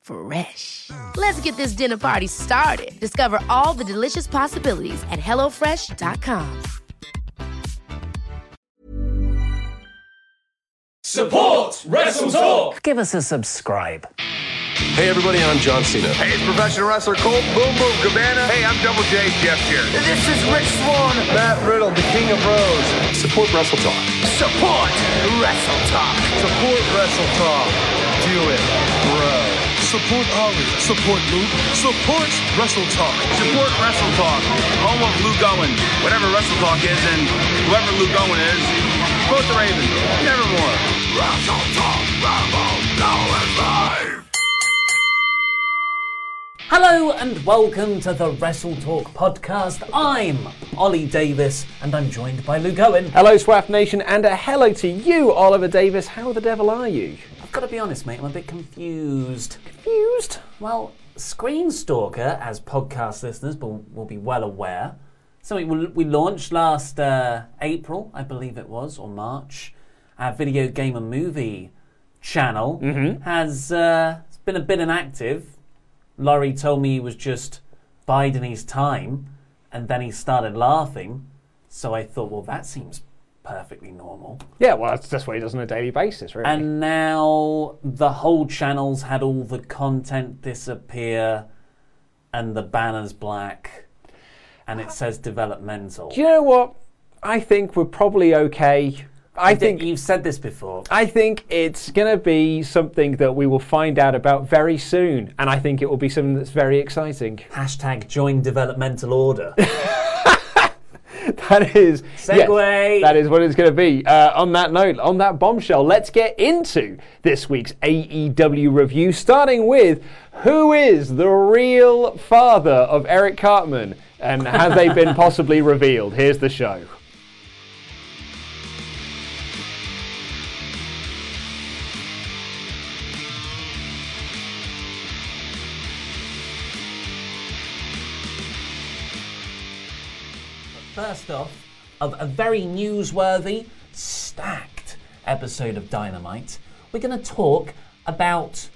Fresh. Let's get this dinner party started. Discover all the delicious possibilities at hellofresh.com. Support Wrestle Talk. Give us a subscribe. Hey everybody, I'm John Cena. Hey, it's professional wrestler Colt Boom Boom Cabana. Hey, I'm Double J Jeff here. This is Rich Swann. Matt Riddle, the King of Rose. Support Wrestle Talk. Support Wrestle Talk. Support Wrestle Talk. Do it, bro. Support Ollie. Support Luke. Support Wrestle Talk. Support Wrestle Talk, home of Luke Owen. Whatever Wrestle Talk is, and whoever Luke Owen is, quote the Raven. Nevermore. Wrestle Talk. Rambo. Now is live. Hello and welcome to the Wrestle Talk podcast. I'm Ollie Davis and I'm joined by Luke Owen. Hello, Swaff Nation, and a hello to you, Oliver Davis. How the devil are you? I've got to be honest, mate, I'm a bit confused. Confused? Well, Screen Stalker, as podcast listeners will, will be well aware, something we, we launched last uh, April, I believe it was, or March. Our video game and movie channel has uh, been a bit inactive. Laurie told me he was just biding his time, and then he started laughing. So I thought, well, that seems perfectly normal. Yeah, well, that's, that's what he does on a daily basis, really. And now the whole channel's had all the content disappear, and the banner's black, and it ah. says developmental. Do you know what? I think we're probably okay. I think you've said this before. I think it's going to be something that we will find out about very soon, and I think it will be something that's very exciting. Hashtag join developmental order. That is yes, Segue. that is what it's going to be. Uh, on that note, on that bombshell, let's get into this week's AEW review, starting with who is the real father of Eric Cartman, and have they been possibly revealed? Here's the show. First off, of a very newsworthy, stacked episode of Dynamite, we're going to talk about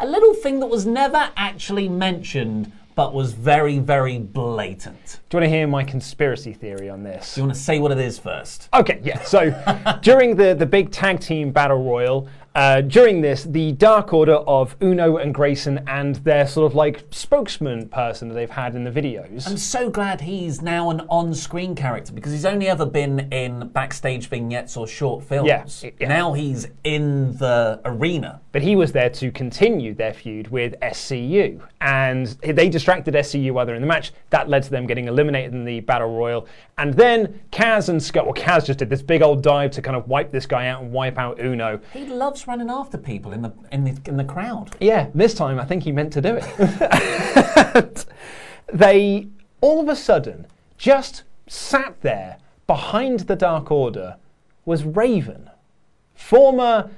a little thing that was never actually mentioned but was very, very blatant. Do you want to hear my conspiracy theory on this? Do you want to say what it is first? Okay, yeah. So during the, the big tag team battle royal, uh, during this, the Dark Order of Uno and Grayson and their sort of like spokesman person that they've had in the videos. I'm so glad he's now an on-screen character because he's only ever been in backstage vignettes or short films. Yeah, yeah. Now he's in the arena. But he was there to continue their feud with SCU. And they distracted SCU while they're in the match. That led to them getting eliminated in the Battle Royal. And then Kaz and Scott, well, Kaz just did this big old dive to kind of wipe this guy out and wipe out Uno. He loves running after people in the in the in the crowd. Yeah, this time I think he meant to do it. they all of a sudden just sat there behind the Dark Order was Raven, former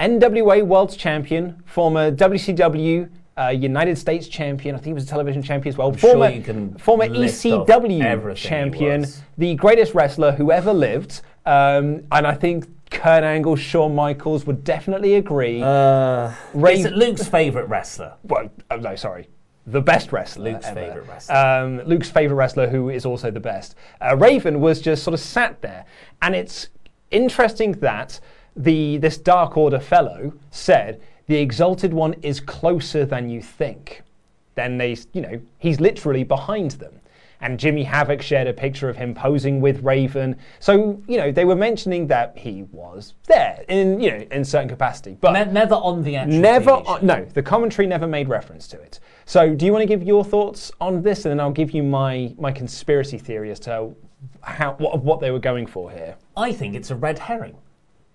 NWA World Champion, former WCW uh, United States Champion. I think he was a television champion as well. sure former can former ECW champion, the greatest wrestler who ever lived. Um, and I think Kurt Angle, Shawn Michaels would definitely agree. Uh, Ray- Is it Luke's favourite wrestler? well, oh, no, sorry. The best wrestler. Luke's ever. favourite wrestler. Um, Luke's favourite wrestler, who is also the best. Uh, Raven was just sort of sat there. And it's interesting that the this Dark Order fellow said, the Exalted One is closer than you think. Then they, you know, he's literally behind them. And Jimmy Havoc shared a picture of him posing with Raven. So, you know, they were mentioning that he was there in, you know, in certain capacity. But Ne- never on the actual never, on, no, the commentary never made reference to it. So, do you want to give your thoughts on this? And then I'll give you my, my conspiracy theory as to how, what, what they were going for here. I think it's a red herring.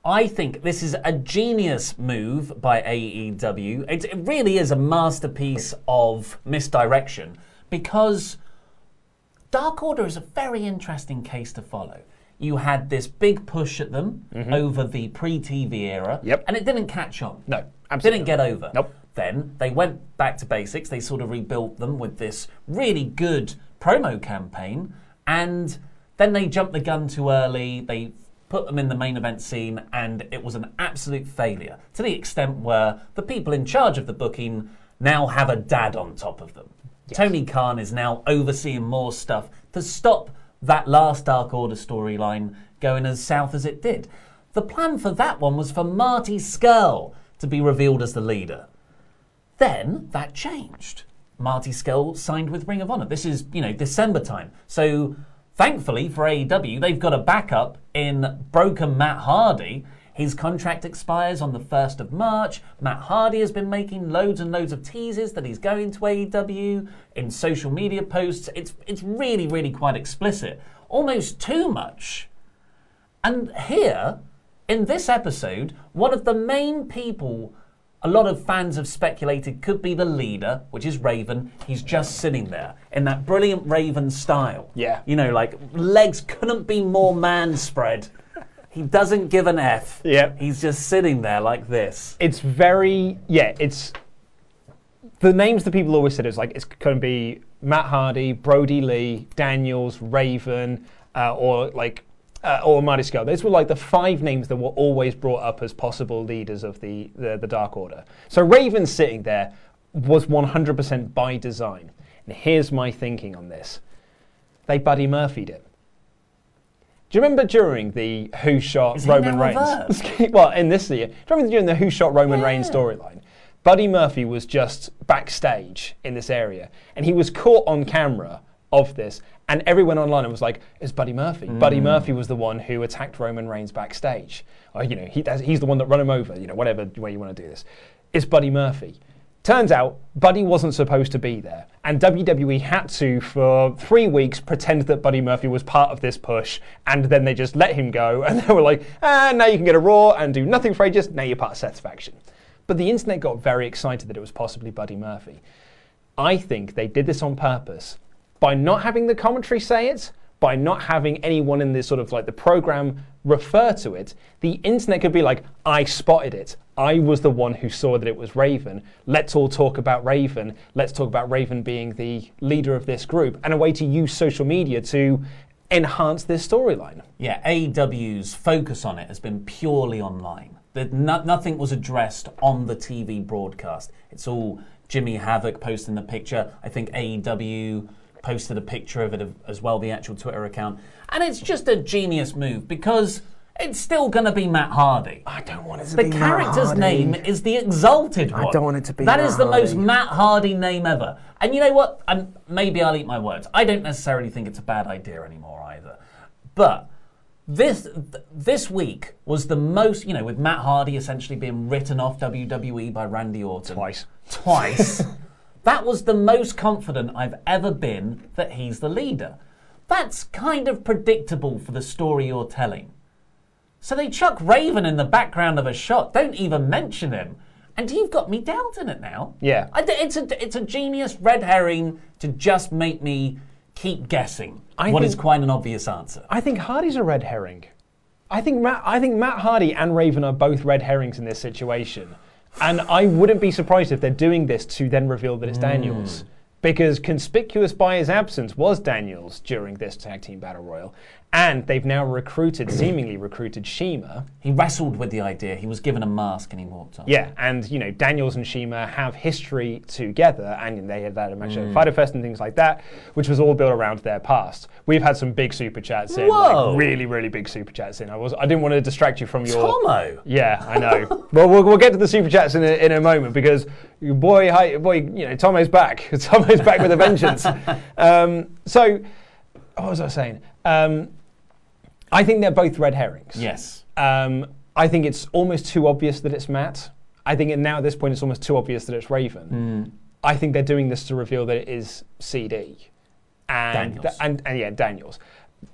I think this is a genius move by AEW. It, it really is a masterpiece of misdirection because Dark Order is a very interesting case to follow. You had this big push at them mm-hmm. over the pre TV era. Yep. and it didn't catch on. No, absolutely Didn't get over. Nope. Then they went back to basics. They sort of rebuilt them with this really good promo campaign, and then they jumped the gun too early. They put them in the main event scene, and it was an absolute failure to the extent where the people in charge of the booking now have a dad on top of them. Tony Khan is now overseeing more stuff to stop that last Dark Order storyline going as south as it did. The plan for that one was for Marty Scurll to be revealed as the leader. Then that changed. Marty Scurll signed with Ring of Honor. This is, you know, December time. So thankfully for AEW, they've got a backup in broken Matt Hardy. His contract expires on the 1st of March. Matt Hardy has been making loads and loads of teases that he's going to AEW in social media posts. It's, it's really, really quite explicit. Almost too much. And here, in this episode, one of the main people a lot of fans have speculated could be the leader, which is Raven. He's just sitting there in that brilliant Raven style. Yeah. You know, like legs couldn't be more man spread. He doesn't give an F. Yep. He's just sitting there like this. It's very, yeah, it's. The names that people always said is like, it's going to be Matt Hardy, Brodie Lee, Daniels, Raven, uh, or like uh, or Marty Scurll. Those were like the five names that were always brought up as possible leaders of the, the, the Dark Order. So Raven sitting there was 100% by design. And here's my thinking on this they Buddy Murphy'd it. Do you remember during the Who Shot Is Roman Reigns? well, in this year, do you remember during the Who Shot Roman Reigns storyline? Buddy Murphy was just backstage in this area, and he was caught on camera of this, and everyone online was like, "It's Buddy Murphy." Buddy Murphy was the one who attacked Roman Reigns backstage. Or, you know, he, he's the one that run him over. You know, whatever way you want to do this, it's Buddy Murphy. Turns out, Buddy wasn't supposed to be there, and WWE had to, for three weeks, pretend that Buddy Murphy was part of this push, and then they just let him go, and they were like, ah, now you can get a Raw and do nothing for ages, now you're part of Seth's faction. But the internet got very excited that it was possibly Buddy Murphy. I think they did this on purpose. By not having the commentary say it, by not having anyone in this sort of like the program refer to it, the internet could be like, I spotted it. I was the one who saw that it was Raven. Let's all talk about Raven. Let's talk about Raven being the leader of this group and a way to use social media to enhance this storyline. Yeah, AEW's focus on it has been purely online. That no, nothing was addressed on the TV broadcast. It's all Jimmy Havoc posting the picture. I think AEW posted a picture of it as well, the actual Twitter account. And it's just a genius move because it's still going to be Matt Hardy. I don't want it to be The character's name is the Exalted One. don't want it to be That Matt is the most Matt Hardy name ever. And you know what? And maybe I'll eat my words. I don't necessarily think it's a bad idea anymore either. But this this week was the most, you know, with Matt Hardy essentially being written off WWE by Randy Orton Twice. Twice. that was the most confident I've ever been that he's the leader. That's kind of predictable for the story you're telling. So they chuck Raven in the background of a shot. Don't even mention him. And you've got me doubting it now. Yeah. I it's a it's a genius red herring to just make me keep guessing I what is think- quite an obvious answer. I think Hardy's a red herring. I think Matt, I think Matt Hardy and Raven are both red herrings in this situation, and I wouldn't be surprised if they're doing this to then reveal that it's mm. Daniels, because conspicuous by his absence was Daniels during this tag team battle royal, And they've now recruited, seemingly recruited CIMA. He wrestled with the idea. He was given a mask and he walked on. Yeah, and you know Daniels and CIMA have history together, and they had that match Mm. at Fyter Fest and things like that, which was all built around their past. We've had some big super chats in, Whoa. like really, really big super chats in. I was, I didn't want to distract you from your. Tomo. Yeah, I know. well, well, we'll get to the super chats in a, in a moment because boy, hi, boy, you know, Tomo's back. Tomo's back with a vengeance. um, so, what was I saying? Um, I think they're both red herrings. Yes. Um, I think it's almost too obvious that it's Matt. I think now at this point it's almost too obvious that it's Raven. Hmm. I think they're doing this to reveal that it is CD. And, Daniels. and, and yeah, Daniels.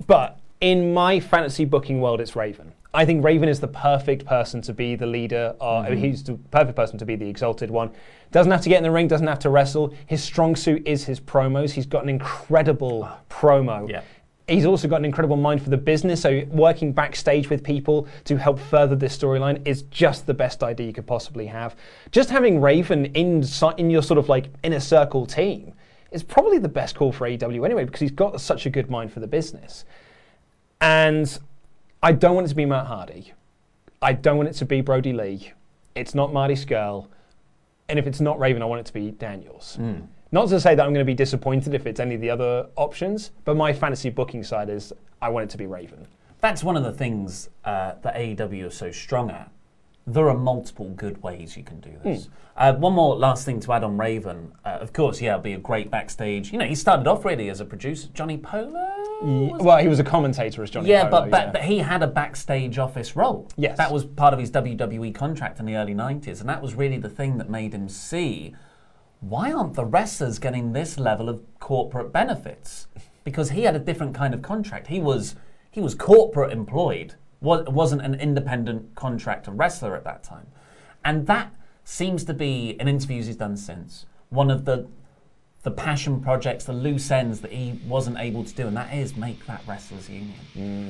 But in my fantasy booking world, it's Raven. I think Raven is the perfect person to be the leader. Or Mm-hmm. He's the perfect person to be the exalted one. Doesn't have to get in the ring. Doesn't have to wrestle. His strong suit is his promos. He's got an incredible promo. Yeah. He's also got an incredible mind for the business, so working backstage with people to help further this storyline is just the best idea you could possibly have. Just having Raven in in your sort of like inner circle team is probably the best call for AEW anyway, because he's got such a good mind for the business. And I don't want it to be Matt Hardy. I don't want it to be Brodie Lee. It's not Marty Scurll. And if it's not Raven, I want it to be Daniels. Not to say that I'm going to be disappointed if it's any of the other options, but my fantasy booking side is I want it to be Raven. That's one of the things uh, that AEW is so strong at. There are multiple good ways you can do this. Uh, one more last thing to add on Raven. Uh, of course, yeah, it'll be a great backstage. You know, he started off really as a producer. Johnny Polo? was Well, he was a commentator as Johnny Yeah, Polo, but, but, yeah. but he had a backstage office role. Yes. That was part of his WWE contract in the early 90s, and that was really the thing that made him see why aren't the wrestlers getting this level of corporate benefits? Because he had a different kind of contract. He was he was corporate employed, wa- wasn't an independent contractor wrestler at that time. And that seems to be, in interviews he's done since, one of the the passion projects, the loose ends that he wasn't able to do, and that is make that wrestlers union. Mm.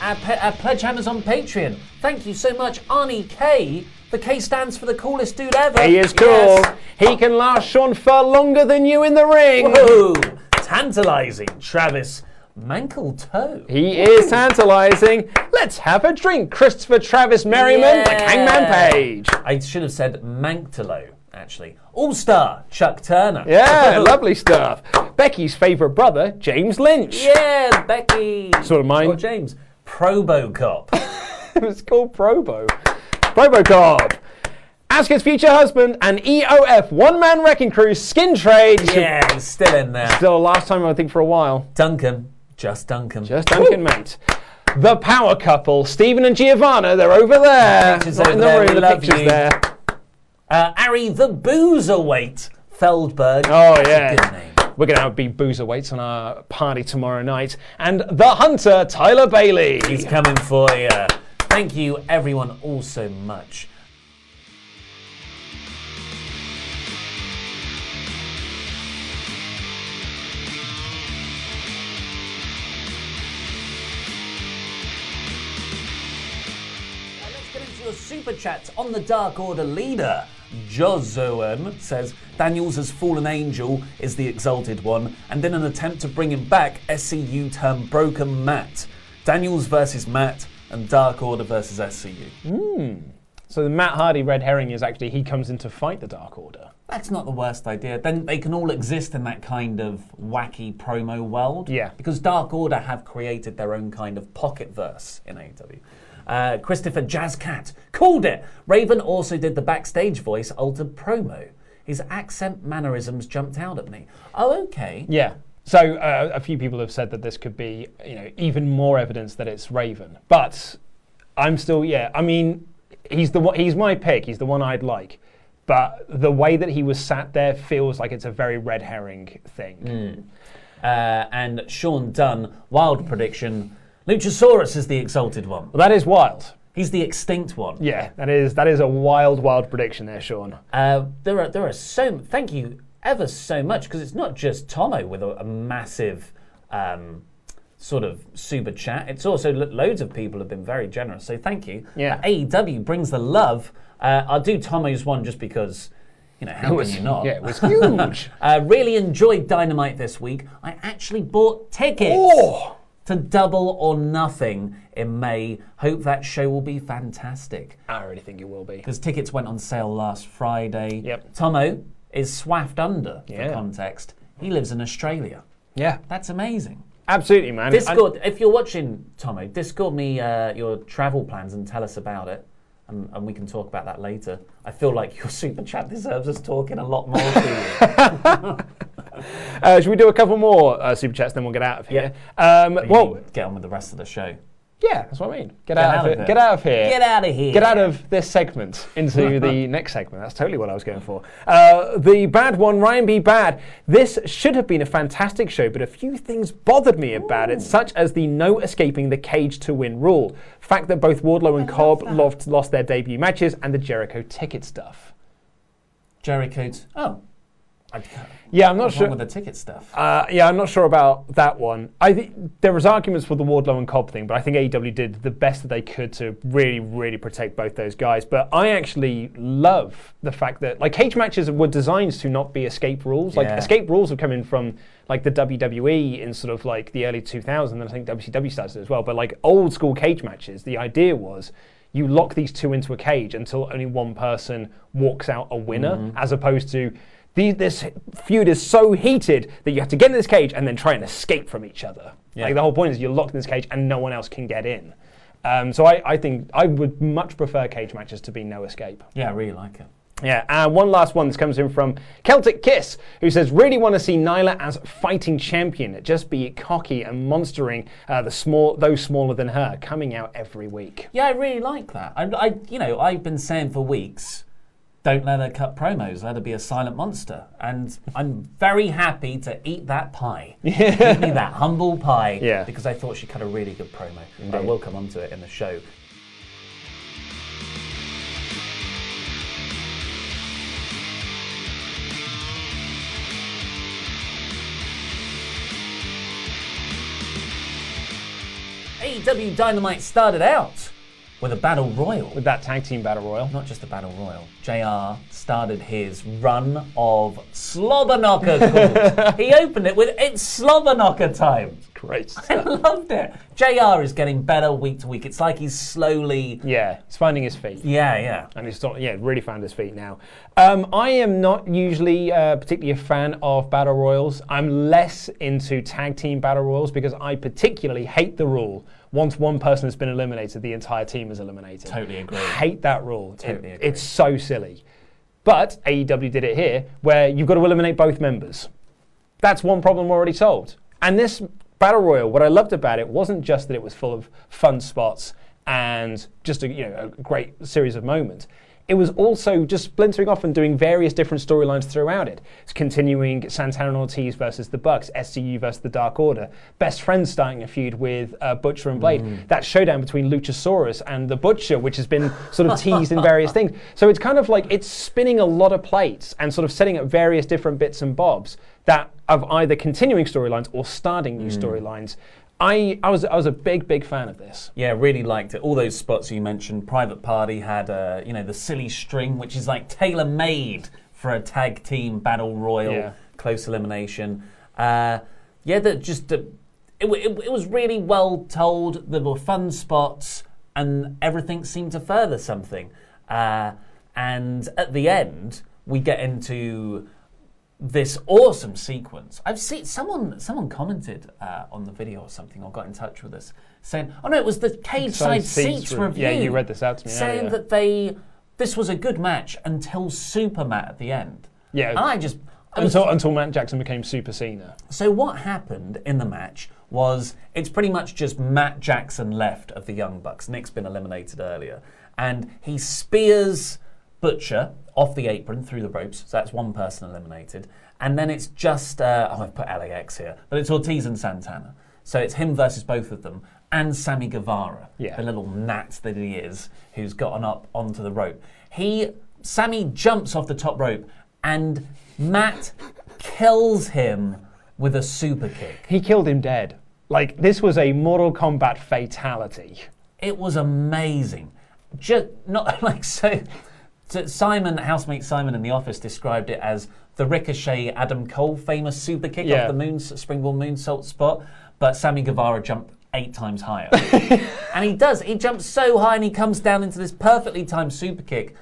Our, our pledge hammers on Patreon. Thank you so much, Arnie K. The K stands for the coolest dude ever. He is cool. Yes. He can last Sean far longer than you in the ring. Whoa! Tantalizing, Travis Mankel Toe. He is tantalising. Let's have a drink, Christopher Travis Merriman, the Hangman Page. I should have said Manktolo, actually. All Star, Chuck Turner. Yeah, lovely stuff. Becky's favourite brother, James Lynch. Yeah, Becky. Sort of mine. Or James. Probocop. it was called Probo. Probocop. Asuka's future husband and EOF one man wrecking crew skin trade. yeah, he's still in there. Still, last time I think for a while. Duncan. Just Duncan. Just Duncan, mate. The power couple, Stephen and Giovanna, they're over there. Pictures Not over in the there, room, we the pictures you. there. Uh, Ari the Boozerweight Feldberg. Oh, That's a yeah. good name. We're going to have big boozer on our party tomorrow night. And the hunter, Tyler Bailey. He's coming for you. Thank you, everyone, all so much. Super chats on the Dark Order leader. Jozoem says Daniels as fallen angel is the exalted one, and in an attempt to bring him back, SCU term broken Matt. Daniels versus Matt, and Dark Order versus SCU. Hmm. So the Matt Hardy red herring is actually he comes in to fight the Dark Order. That's not the worst idea. Then they can all exist in that kind of wacky promo world. Yeah. Because Dark Order have created their own kind of pocket verse in AEW. Uh, Christopher Jazzcat called it. Raven also did the backstage voice altered promo. His accent mannerisms jumped out at me. Oh, okay. Yeah. So uh, a few people have said that this could be, you know, even more evidence that it's Raven. But I'm still, yeah. I mean, he's the one, he's my pick. He's the one I'd like. But the way that he was sat there feels like it's a very red herring thing. Uh, and Sean Dunn, wild prediction. Luchasaurus is the exalted one. Well, that is wild. He's the extinct one. Yeah, that is that is a wild, wild prediction there, Sean. Uh, there are there are so thank you ever so much because it's not just Tomo with a, a massive um, sort of super chat. It's also lo- loads of people have been very generous. So thank you. Yeah. Uh, AEW brings the love. Uh, I'll do Tomo's one just because. You know, how was- can you not? yeah, it was huge. uh, really enjoyed Dynamite this week. I actually bought tickets Oh! To Double or Nothing in May. Hope that show will be fantastic. I really think it will be. Because tickets went on sale last Friday. Yep. Tomo is swaffed under, for Yeah. context. He lives in Australia. Yeah, That's amazing. absolutely, man. Discord, if you're watching, Tomo, Discord me uh, your travel plans and tell us about it. And, and we can talk about that later. I feel like your super chat deserves us talking a lot more to you. Uh, should we do a couple more uh, super chats, then we'll get out of here? Um, But well, get on with the rest of the show. Yeah, that's what I mean. Get, Get out, out of it. Get out of here. Get out of here. Get out of this segment into the next segment. That's totally what I was going for. Uh, the bad one, Ryan B. Bad. This should have been a fantastic show, but a few things bothered me about it, such as the no escaping the cage to win rule, fact that both Wardlow and Cobb lost, lost their debut matches, and the Jericho ticket stuff. Jericho's. Oh. I, Yeah, I'm not sure. with the ticket stuff? Uh, yeah, I'm not sure about that one. I think there was arguments for the Wardlow and Cobb thing, but I think AEW did the best that they could to really, really protect both those guys. But I actually love the fact that like cage matches were designed to not be escape rules. Like Yeah. escape rules have come in from like the WWE in sort of like the early 2000s, and I think WCW started as well. But like old school cage matches, the idea was you lock these two into a cage until only one person walks out a winner, Mm-hmm. as opposed to the, this feud is so heated that you have to get in this cage and then try and escape from each other. Yeah. Like the whole point is you're locked in this cage and no one else can get in. Um, so I, I think I would much prefer cage matches to be no escape. Yeah, I really like it. Yeah, and one last one. This comes in from Celtic Kiss, who says, "Really want to see Nyla as fighting champion. Just be cocky and monstering uh, the small, those smaller than her, coming out every week." Yeah, I really like that. I, I, you know, I've been saying for weeks, don't let her cut promos. Let her be a silent monster. And I'm very happy to eat that pie. Give me that humble pie. Yeah. Because I thought she cut a really good promo. I will come onto it in the show. AEW Dynamite started out with a battle royal. With that tag team battle royal. Not just a battle royal. JR started his run of slobber knocker he opened it with it's slobber knocker time. Great. I loved it. JR is getting better week to week. It's like he's slowly. Yeah, he's finding his feet. Yeah, yeah. And he's not, yeah, really found his feet now. Um, I am not usually uh, particularly a fan of battle royals. I'm less into tag team battle royals because I particularly hate the rule. Once one person has been eliminated, the entire team is eliminated. Totally agree. hate that rule. Totally It- agree. It's so silly. But AEW did it here, where you've got to eliminate both members. That's one problem already solved. And this battle royal, what I loved about it wasn't just that it was full of fun spots and just a, you know a great series of moments. It was also just splintering off and doing various different storylines throughout it. It's continuing Santana and Ortiz versus the Bucks, SCU versus the Dark Order, best friends starting a feud with uh, Butcher and Blade. That showdown between Luchasaurus and the Butcher, which has been sort of teased in various things. So it's kind of like it's spinning a lot of plates and sort of setting up various different bits and bobs that of either continuing storylines or starting new storylines. I, I was I was a big big fan of this. Yeah, really liked it. All those spots you mentioned. Private Party had, uh, you know, the silly string, which is like tailor made for a tag team battle royal, Yeah. close elimination. Uh, yeah, that just uh, it, it, it was really well told. There were fun spots, and everything seemed to further something. Uh, and at the end, we get into this awesome sequence. I've seen someone someone commented uh, on the video or something, or got in touch with us saying, "Oh no, it was the cage side seats seats review." yeah, you read this out to me saying earlier. that they this was a good match until Super Matt at the end. Yeah. and I just I was- Until until Matt Jackson became Super Cena. so what happened in the match was it's pretty much just Matt Jackson left of the Young Bucks. Nick's been eliminated earlier, and he spears Butcher off the apron through the ropes. So that's one person eliminated, and then it's just uh, oh I've put LAX here, but it's Ortiz and Santana. So it's him versus both of them, and Sammy Guevara, Yeah. the little gnat that he is, who's gotten up onto the rope. He Sammy jumps off the top rope, and Matt kills him with a super kick. He killed him dead. Like this was a Mortal Kombat fatality. It was amazing. Just not like so. So Simon, housemate Simon in the office, described it as the Ricochet Adam Cole famous super kick Yeah. off the moon springboard moonsault spot, but Sammy Guevara jumped eight times higher. and he does. He jumps so high and he comes down into this perfectly timed super kick.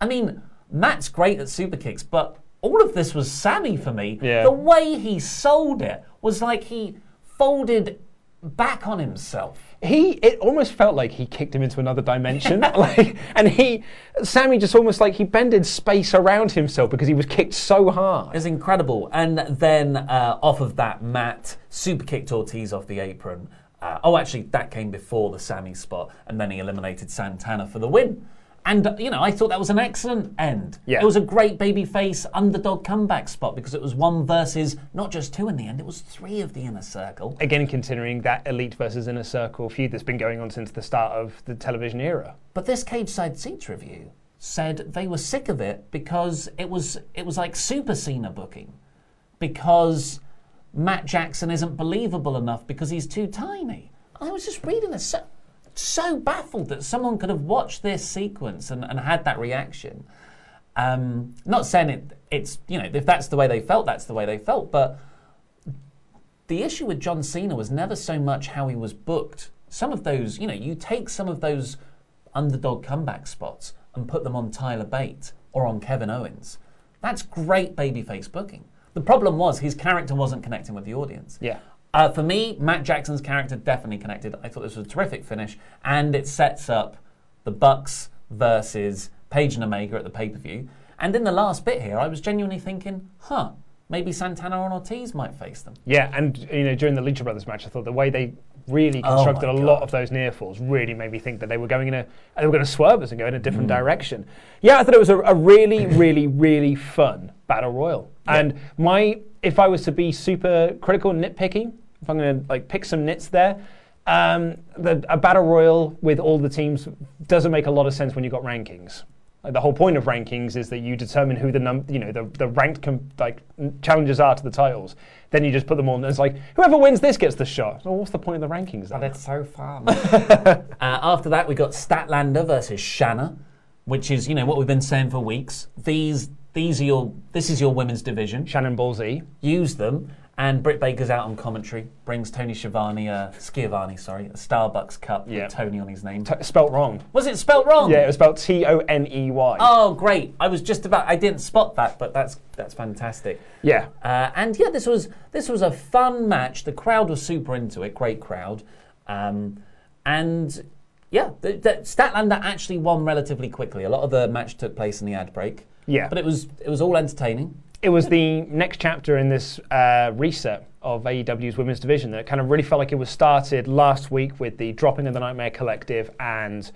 I mean, Matt's great at super kicks, but all of this was Sammy for me. Yeah. The way he sold it was like he folded back on himself. He it almost felt like he kicked him into another dimension. like and he Sammy just almost like he bended space around himself because he was kicked so hard. It's incredible. And then uh, off of that, Matt super kicked Ortiz off the apron. Uh, oh, actually, that came before the Sammy spot, and then he eliminated Santana for the win. And you know, I thought that was an excellent end. Yeah. It was a great babyface underdog comeback spot because it was one versus not just two in the end; it was three of the inner circle. Again, considering that elite versus inner circle feud that's been going on since the start of the television era. But this cage side seats review said they were sick of it because it was it was like Super Cena booking because Matt Jackson isn't believable enough because he's too tiny. I was just reading this so, so baffled that someone could have watched this sequence and, and had that reaction. Um, not saying it, it's you know if that's the way they felt, that's the way they felt, but the issue with John Cena was never so much how he was booked. Some of those, you know, you take some of those underdog comeback spots and put them on Tyler Bate or on Kevin Owens. That's great babyface booking. The problem was his character wasn't connecting with the audience. Yeah. Uh, for me, Matt Jackson's character definitely connected. I thought this was a terrific finish, and it sets up the Bucks versus Page and Omega at the pay per view. And in the last bit here, I was genuinely thinking, huh, maybe Santana and Ortiz might face them. Yeah, and you know during the Lucha Brothers match, I thought the way they really Oh constructed my a lot of those near falls really made me think that they were going in a they were going to swerve us and go in a different Mm. direction. Yeah, I thought it was a, a really, really, really fun battle royal. And my if I was to be super critical and nitpicking, if I'm going to like pick some nits there. Um, the, a battle royal with all the teams doesn't make a lot of sense when you've got rankings. Like the whole point of rankings is that you determine who the num- you know the, the ranked com- like challengers are to the titles. Then you just put them on. And it's like whoever wins this gets the shot. Well, what's the point of the rankings? Then? That's so fun. uh, after that, we got Statlander versus Shanna, which is you know what we've been saying for weeks. These these are your this is your women's division. Shannon Ballsy. Use them. And Britt Baker's out on commentary, brings Tony Schiavone, uh, Schiavone, sorry, a Starbucks cup Yeah. with Tony on his name. T- spelt wrong. Was it spelt wrong? Yeah, it was spelled T O N E Y. Oh, great! I was just about. I didn't spot that, but that's that's fantastic. Yeah. Uh, and yeah, this was this was a fun match. The crowd was super into it. Great crowd. Um, and yeah, the, the Statlander actually won relatively quickly. A lot of the match took place in the ad break. Yeah. But it was it was all entertaining. It was the next chapter in this uh, reset of AEW's women's division that kind of really felt like it was started last week with the dropping of the Nightmare Collective and.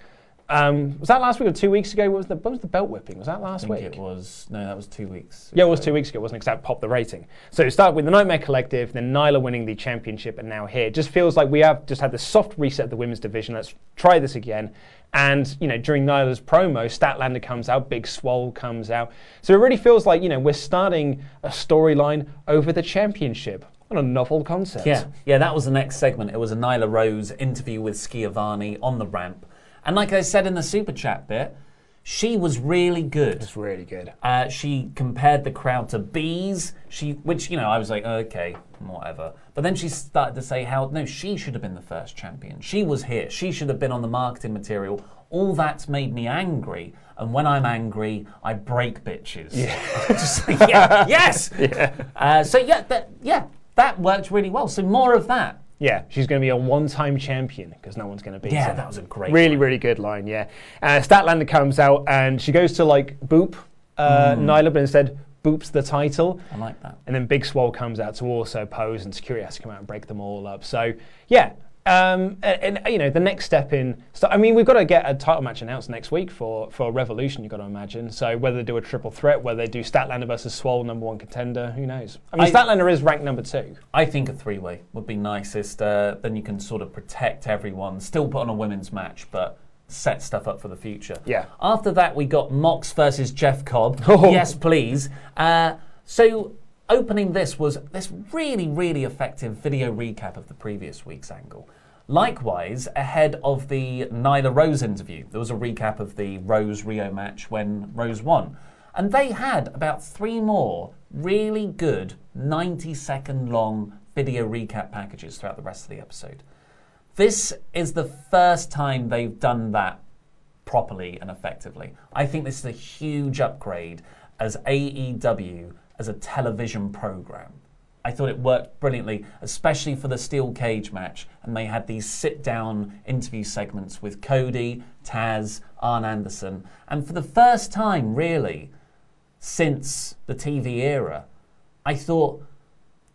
Um, was that last week or two weeks ago? What was the, what was the belt whipping? Was that I last think week? it was no, that was two weeks. Yeah, it was two weeks ago, wasn't it? that popped the rating. So it started with the Nightmare Collective, then Nyla winning the championship, and now here. It just feels like we have just had the soft reset of the women's division. Let's try this again. And, you know, during Nyla's promo, Statlander comes out, Big Swole comes out. So it really feels like, you know, we're starting a storyline over the championship. What a novel concept. Yeah, yeah, that was the next segment. It was a Nyla Rose interview with Schiavone on the ramp. And like I said in the super chat bit, she was really good. It's really good. Uh, she compared the crowd to bees. She, which you know, I was like, okay, whatever. But then she started to say how no, she should have been the first champion. She was here. She should have been on the marketing material. All that's made me angry. And when I'm angry, I break bitches. Yeah. Just like, yeah, yes. Yeah. Uh, so yeah, that yeah, that worked really well. So more of that. Yeah, she's going to be a one-time champion because no one's going to beat Yeah, her. that was a great really, really good line. Yeah, uh, Statlander comes out and she goes to like boop uh, Mm. Nyla, but instead boops the title. I like that. And then Big Swole comes out to also pose, and security has to come out and break them all up. So yeah, um, and, and, you know the next step in. So, I mean, we've got to get a title match announced next week for for Revolution. You've got to imagine. So whether they do a triple threat, whether they do Statlander versus Swole, number one contender, who knows? I mean, I- Statlander is ranked number two. I think a three way would be nicest. Uh, then you can sort of protect everyone, still put on a women's match, but set stuff up for the future. Yeah. After that, we got Mox versus Jeff Cobb. Oh. Yes, please. Uh, so, opening this was this really, really effective video recap of the previous week's angle. Likewise, ahead of the Nyla Rose interview, there was a recap of the Rose Riho match when Rose won. And they had about three more really good 90 second long video recap packages throughout the rest of the episode. This is the first time they've done that properly and effectively. I think this is a huge upgrade as AEW as a television program. I thought it worked brilliantly, especially for the steel cage match. And they had these sit down interview segments with Cody, Taz, Arn Anderson. And for the first time, really, since the TV era, I thought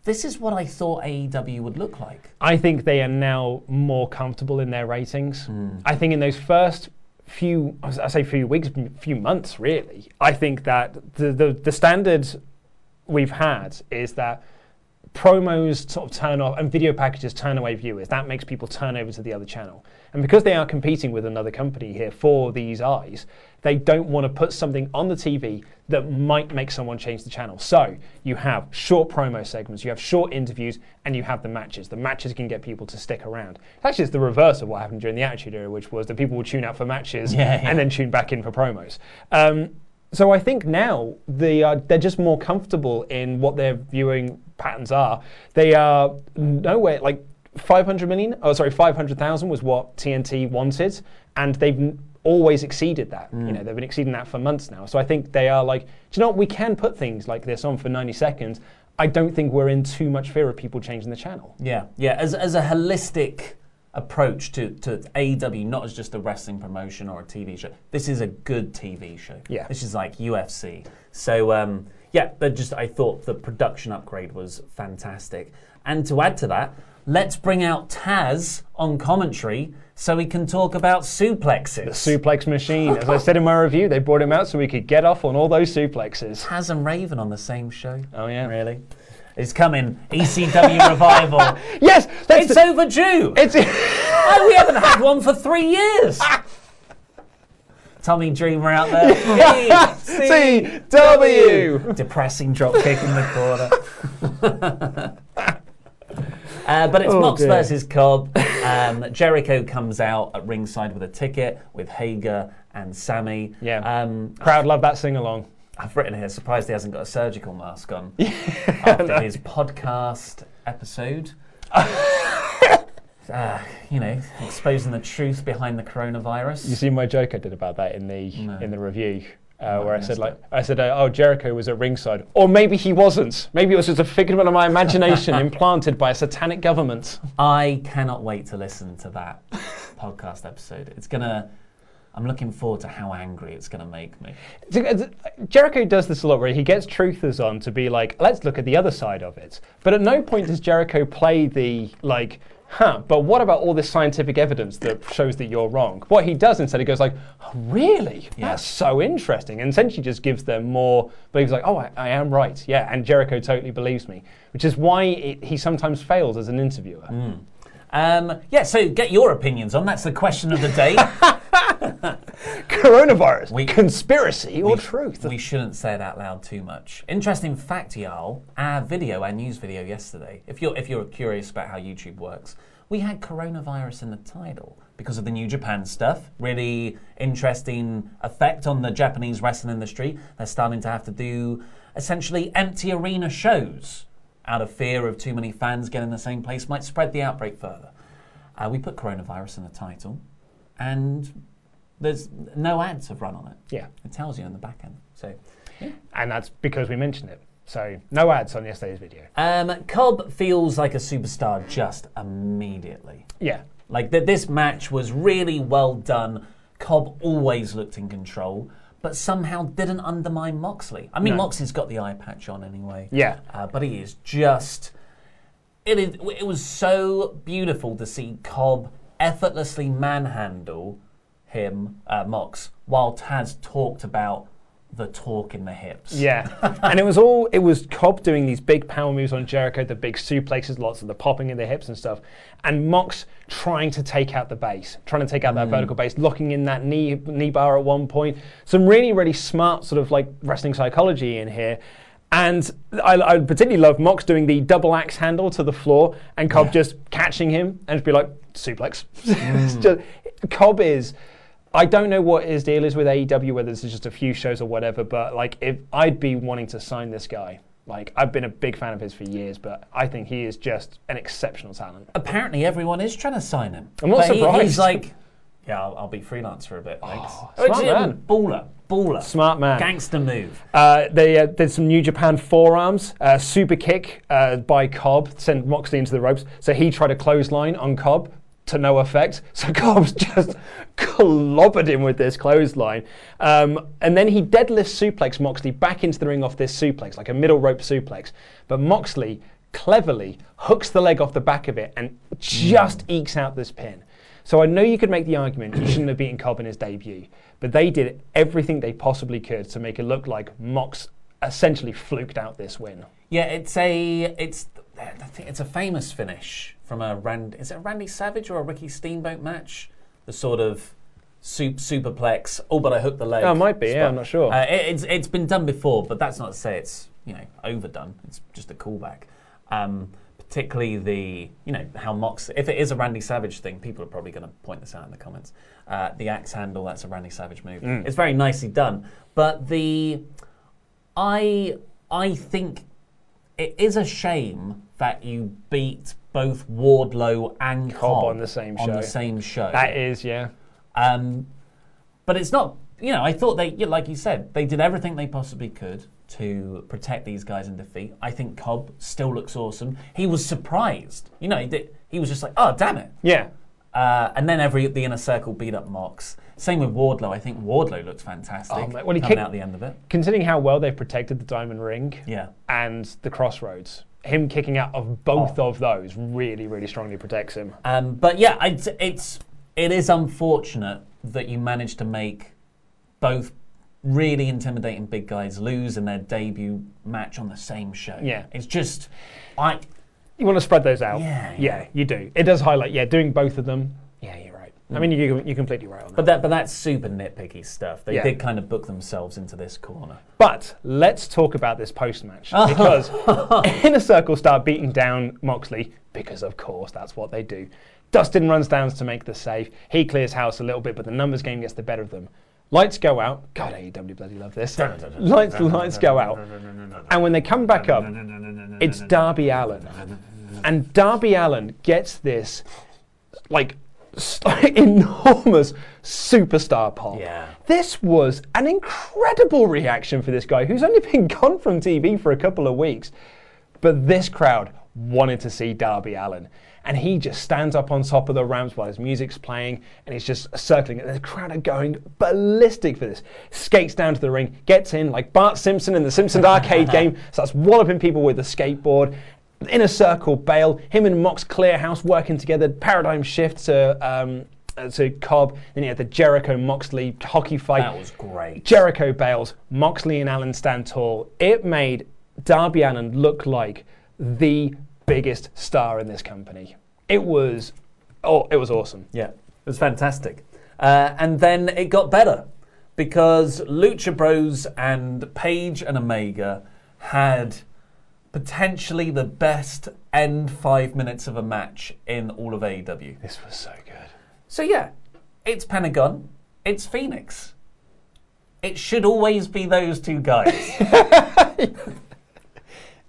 this is what I thought AEW would look like. I think they are now more comfortable in their ratings. Hmm. I think in those first few, I say few weeks, few months, really, I think that the, the, the standard we've had is that promos sort of turn off and video packages turn away viewers. That makes people turn over to the other channel. And because they are competing with another company here for these eyes, they don't want to put something on the TV that might make someone change the channel. So you have short promo segments, you have short interviews, and you have the matches. The matches can get people to stick around. Actually, it's the reverse of what happened during the Attitude Era, which was that people would tune out for matches Yeah, yeah. and then tune back in for promos. Um, so I think now they are they're just more comfortable in what their viewing patterns are. They are nowhere like 500 million. Oh, sorry, 500,000 was what TNT wanted, and they've always exceeded that. You mm. know, they've been exceeding that for months now. So I think they are like, do you know what? We can put things like this on for 90 seconds. I don't think we're in too much fear of people changing the channel. Yeah, yeah. As, as a holistic approach to, to AEW, not as just a wrestling promotion or a TV show. This is a good TV show. Yeah. This is like UFC. So, um, yeah, but just I thought the production upgrade was fantastic. And to add to that, let's bring out Taz on commentary so we can talk about suplexes. The suplex machine. As I said in my review, they brought him out so we could get off on all those suplexes. Taz and Raven on the same show. Oh, yeah. Really? It's coming. ECW revival. Yes, that's it's overdue. It's oh, we haven't had one for three years. Tommy Dreamer out there. CW. Depressing drop kick in the corner. Uh, but it's Oh, Mox dear. versus Cobb. Um, Jericho comes out at ringside with a ticket with Hager and Sammy. Yeah. Um, Crowd love that sing along. I've written here, surprised he hasn't got a surgical mask on after his podcast episode. uh, you know, exposing the truth behind the coronavirus. You see my joke I did about that in the No. in the review, uh, No, where I I said like I said, uh, oh Jericho was at ringside, or maybe he wasn't. Maybe it was just a figment of my imagination implanted by a satanic government. I cannot wait to listen to that podcast episode. It's gonna. I'm looking forward to how angry it's gonna make me. Uh, Jericho does this a lot, where he gets truthers on to be like, let's look at the other side of it. But at no point does Jericho play the like. Huh, but what about all this scientific evidence that shows that you're wrong? What he does instead, he goes like, oh, really? That's so interesting. And essentially just gives them more, but he's like, oh, I, I am right. Yeah, and Jericho totally believes me, which is why it, he sometimes fails as an interviewer. Mm. Um, yeah, so get your opinions on. That's the question of the day. Coronavirus, conspiracy or we, truth? We shouldn't say it out loud too much. Interesting fact, y'all. Our video, our news video yesterday. If you're if you're curious about how YouTube works, we had coronavirus in the title because of the New Japan stuff. Really interesting effect on the Japanese wrestling industry. They're starting to have to do essentially empty arena shows out of fear of too many fans getting in the same place might spread the outbreak further. Uh, we put coronavirus in the title, and there's no ads have run on it. Yeah. It tells you in the back end. So, yeah. And that's because we mentioned it. So no ads on yesterday's video. um, Cobb feels like a superstar just immediately. Yeah. Like that, this match was really well done. Cobb always looked in control, but somehow didn't undermine Moxley. I mean, No. Moxley's got the eye patch on anyway. Yeah. uh, but he is just. It is. It was so beautiful to see Cobb effortlessly manhandle him, uh, Mox, while Taz talked about the torque in the hips. Yeah, and it was all it was Cobb doing these big power moves on Jericho, the big suplexes, lots of the popping in the hips and stuff, and Mox trying to take out the base, trying to take out that Mm. vertical base, locking in that knee knee bar at one point. Some really really smart sort of like wrestling psychology in here. And I, I particularly love Mox doing the double axe handle to the floor, and Cobb just catching him and just be like suplex. Mm. just- Cobb is. I don't know what his deal is with AEW, whether this is just a few shows or whatever, but like if I'd be wanting to sign this guy. Like I've been a big fan of his for years, but I think he is just an exceptional talent. Apparently, everyone is trying to sign him. I'm not But he- surprised. he's like, yeah, I'll, I'll be freelance for a bit. Thanks. smart Which is- man. Baller, baller, Smart man. gangster move. Uh, they uh, did some New Japan forearms, uh, super kick uh, by Cobb, sent Moxley into the ropes. So he tried a clothesline on Cobb to no effect. So Cobb's just clobbered him with this clothesline. Um, and then he deadlift suplex Moxley back into the ring off this suplex, like a middle rope suplex. But Moxley cleverly hooks the leg off the back of it and just ekes out this pin. So I know you could make the argument he shouldn't have beaten Cobb in his debut, but they did everything they possibly could to make it look like Mox essentially fluked out this win. Yeah, it's a it's I think it's a famous finish from a Rand. Is it a Randy Savage or a Ricky Steamboat match? The sort of soup superplex. Oh, but I hooked the leg. Oh, it might be, yeah. I'm not sure. Uh, it, it's it's been done before, but that's not to say it's you know overdone. It's just a callback. Um, particularly the you know how Mox. If it is a Randy Savage thing, people are probably going to point this out in the comments. Uh, the axe handle. That's a Randy Savage move. Mm. It's very nicely done, but the I I think it is a shame that you beat both Wardlow and Cobb, on the same show. On the same show. That is, yeah. Um, but it's not. You know, I thought they, yeah, like you said, they did everything they possibly could to protect these guys in defeat. I think Cobb still looks awesome. He was surprised. You know, he, did, he was just like, oh damn it. Yeah. Uh, and then every the inner circle beat up Mox. Same with Wardlow. I think Wardlow looks fantastic. Oh, well, he coming kicked- out the end of it. Considering how well they've protected the Diamond Ring Yeah. and the Crossroads, him kicking out of both of those really, really strongly protects him. Um, but yeah, it's, it's it is unfortunate that you managed to make both really intimidating big guys lose in their debut match on the same show. Yeah. it's just I You want to spread those out. Yeah, yeah, you do. It does highlight, yeah, doing both of them. Yeah, you're right. I mean, you, you're completely right on that. But that, but that's super nitpicky stuff. They Yeah. did kind of book themselves into this corner. But let's talk about this post match because Inner Circle start beating down Moxley because, of course, that's what they do. Dustin runs down to make the save. He clears house a little bit, but the numbers game gets the better of them. Lights go out. God, AEW bloody love this. Lights, lights go out. And when they come back up, it's Darby Allin. And Darby Allin gets this, like, enormous superstar pop. Yeah. This was an incredible reaction for this guy who's only been gone from TV for a couple of weeks. But this crowd wanted to see Darby Allin. And he just stands up on top of the ramps while his music's playing and he's just circling. And the crowd are going ballistic for this. Skates down to the ring, gets in like Bart Simpson in the Simpsons arcade game, starts walloping people with the skateboard. In a circle, Bale, him and Mox Clearhouse working together, paradigm shift to. Um, uh, to Cobb, then you had the Jericho Moxley hockey fight. That was great. Jericho Bales, Moxley and Allin stand tall. It made Darby Allin look like the biggest star in this company. It was, oh, it was awesome. Yeah, it was fantastic. Uh, and then it got better because Lucha Bros and Page and Omega had potentially the best end five minutes of a match in all of AEW. This was so good. So yeah, it's Pentagon, it's Fénix. It should always be those two guys.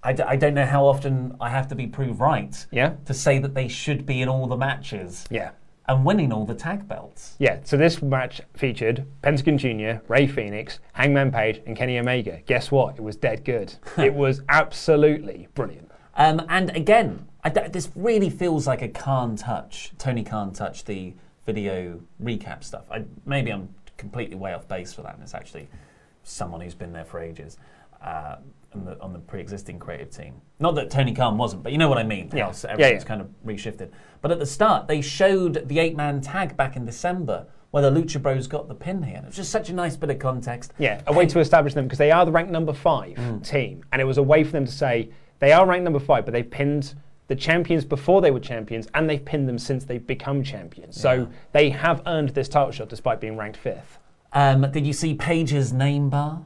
I, d- I don't know how often I have to be proved right Yeah. to say that they should be in all the matches Yeah. And winning all the tag belts. Yeah, so this match featured Pentagon Jr., Rey Fénix, Hangman Page, and Kenny Omega. Guess what? It was dead good. it was absolutely brilliant. Um, and again, I d- this really feels like a Khan touch. Tony Khan touch the video recap stuff. I, maybe I'm completely way off base for that, and it's actually someone who's been there for ages uh, on, the, on the pre-existing creative team. Not that Tony Khan wasn't, but you know what I mean. Yeah. How s- Yeah, everything's yeah. kind of reshifted. But at the start, they showed the eight-man tag back in December, where the Lucha Bros got the pin here. It was just such a nice bit of context. Yeah, a way to establish them because they are the ranked number five team, and it was a way for them to say they are ranked number five, but they pinned the champions before they were champions, and they've pinned them since they've become champions. So they have earned this title shot despite being ranked fifth. Um, did you see Page's name bar?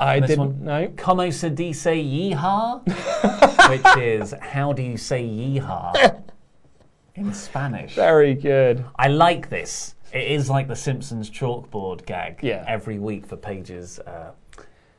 I didn't one? know. Como se dice yeehaw? Which is, how do you say yeehaw in Spanish? Very good. I like this. It is like the Simpsons chalkboard gag Yeah. every week for Page's uh,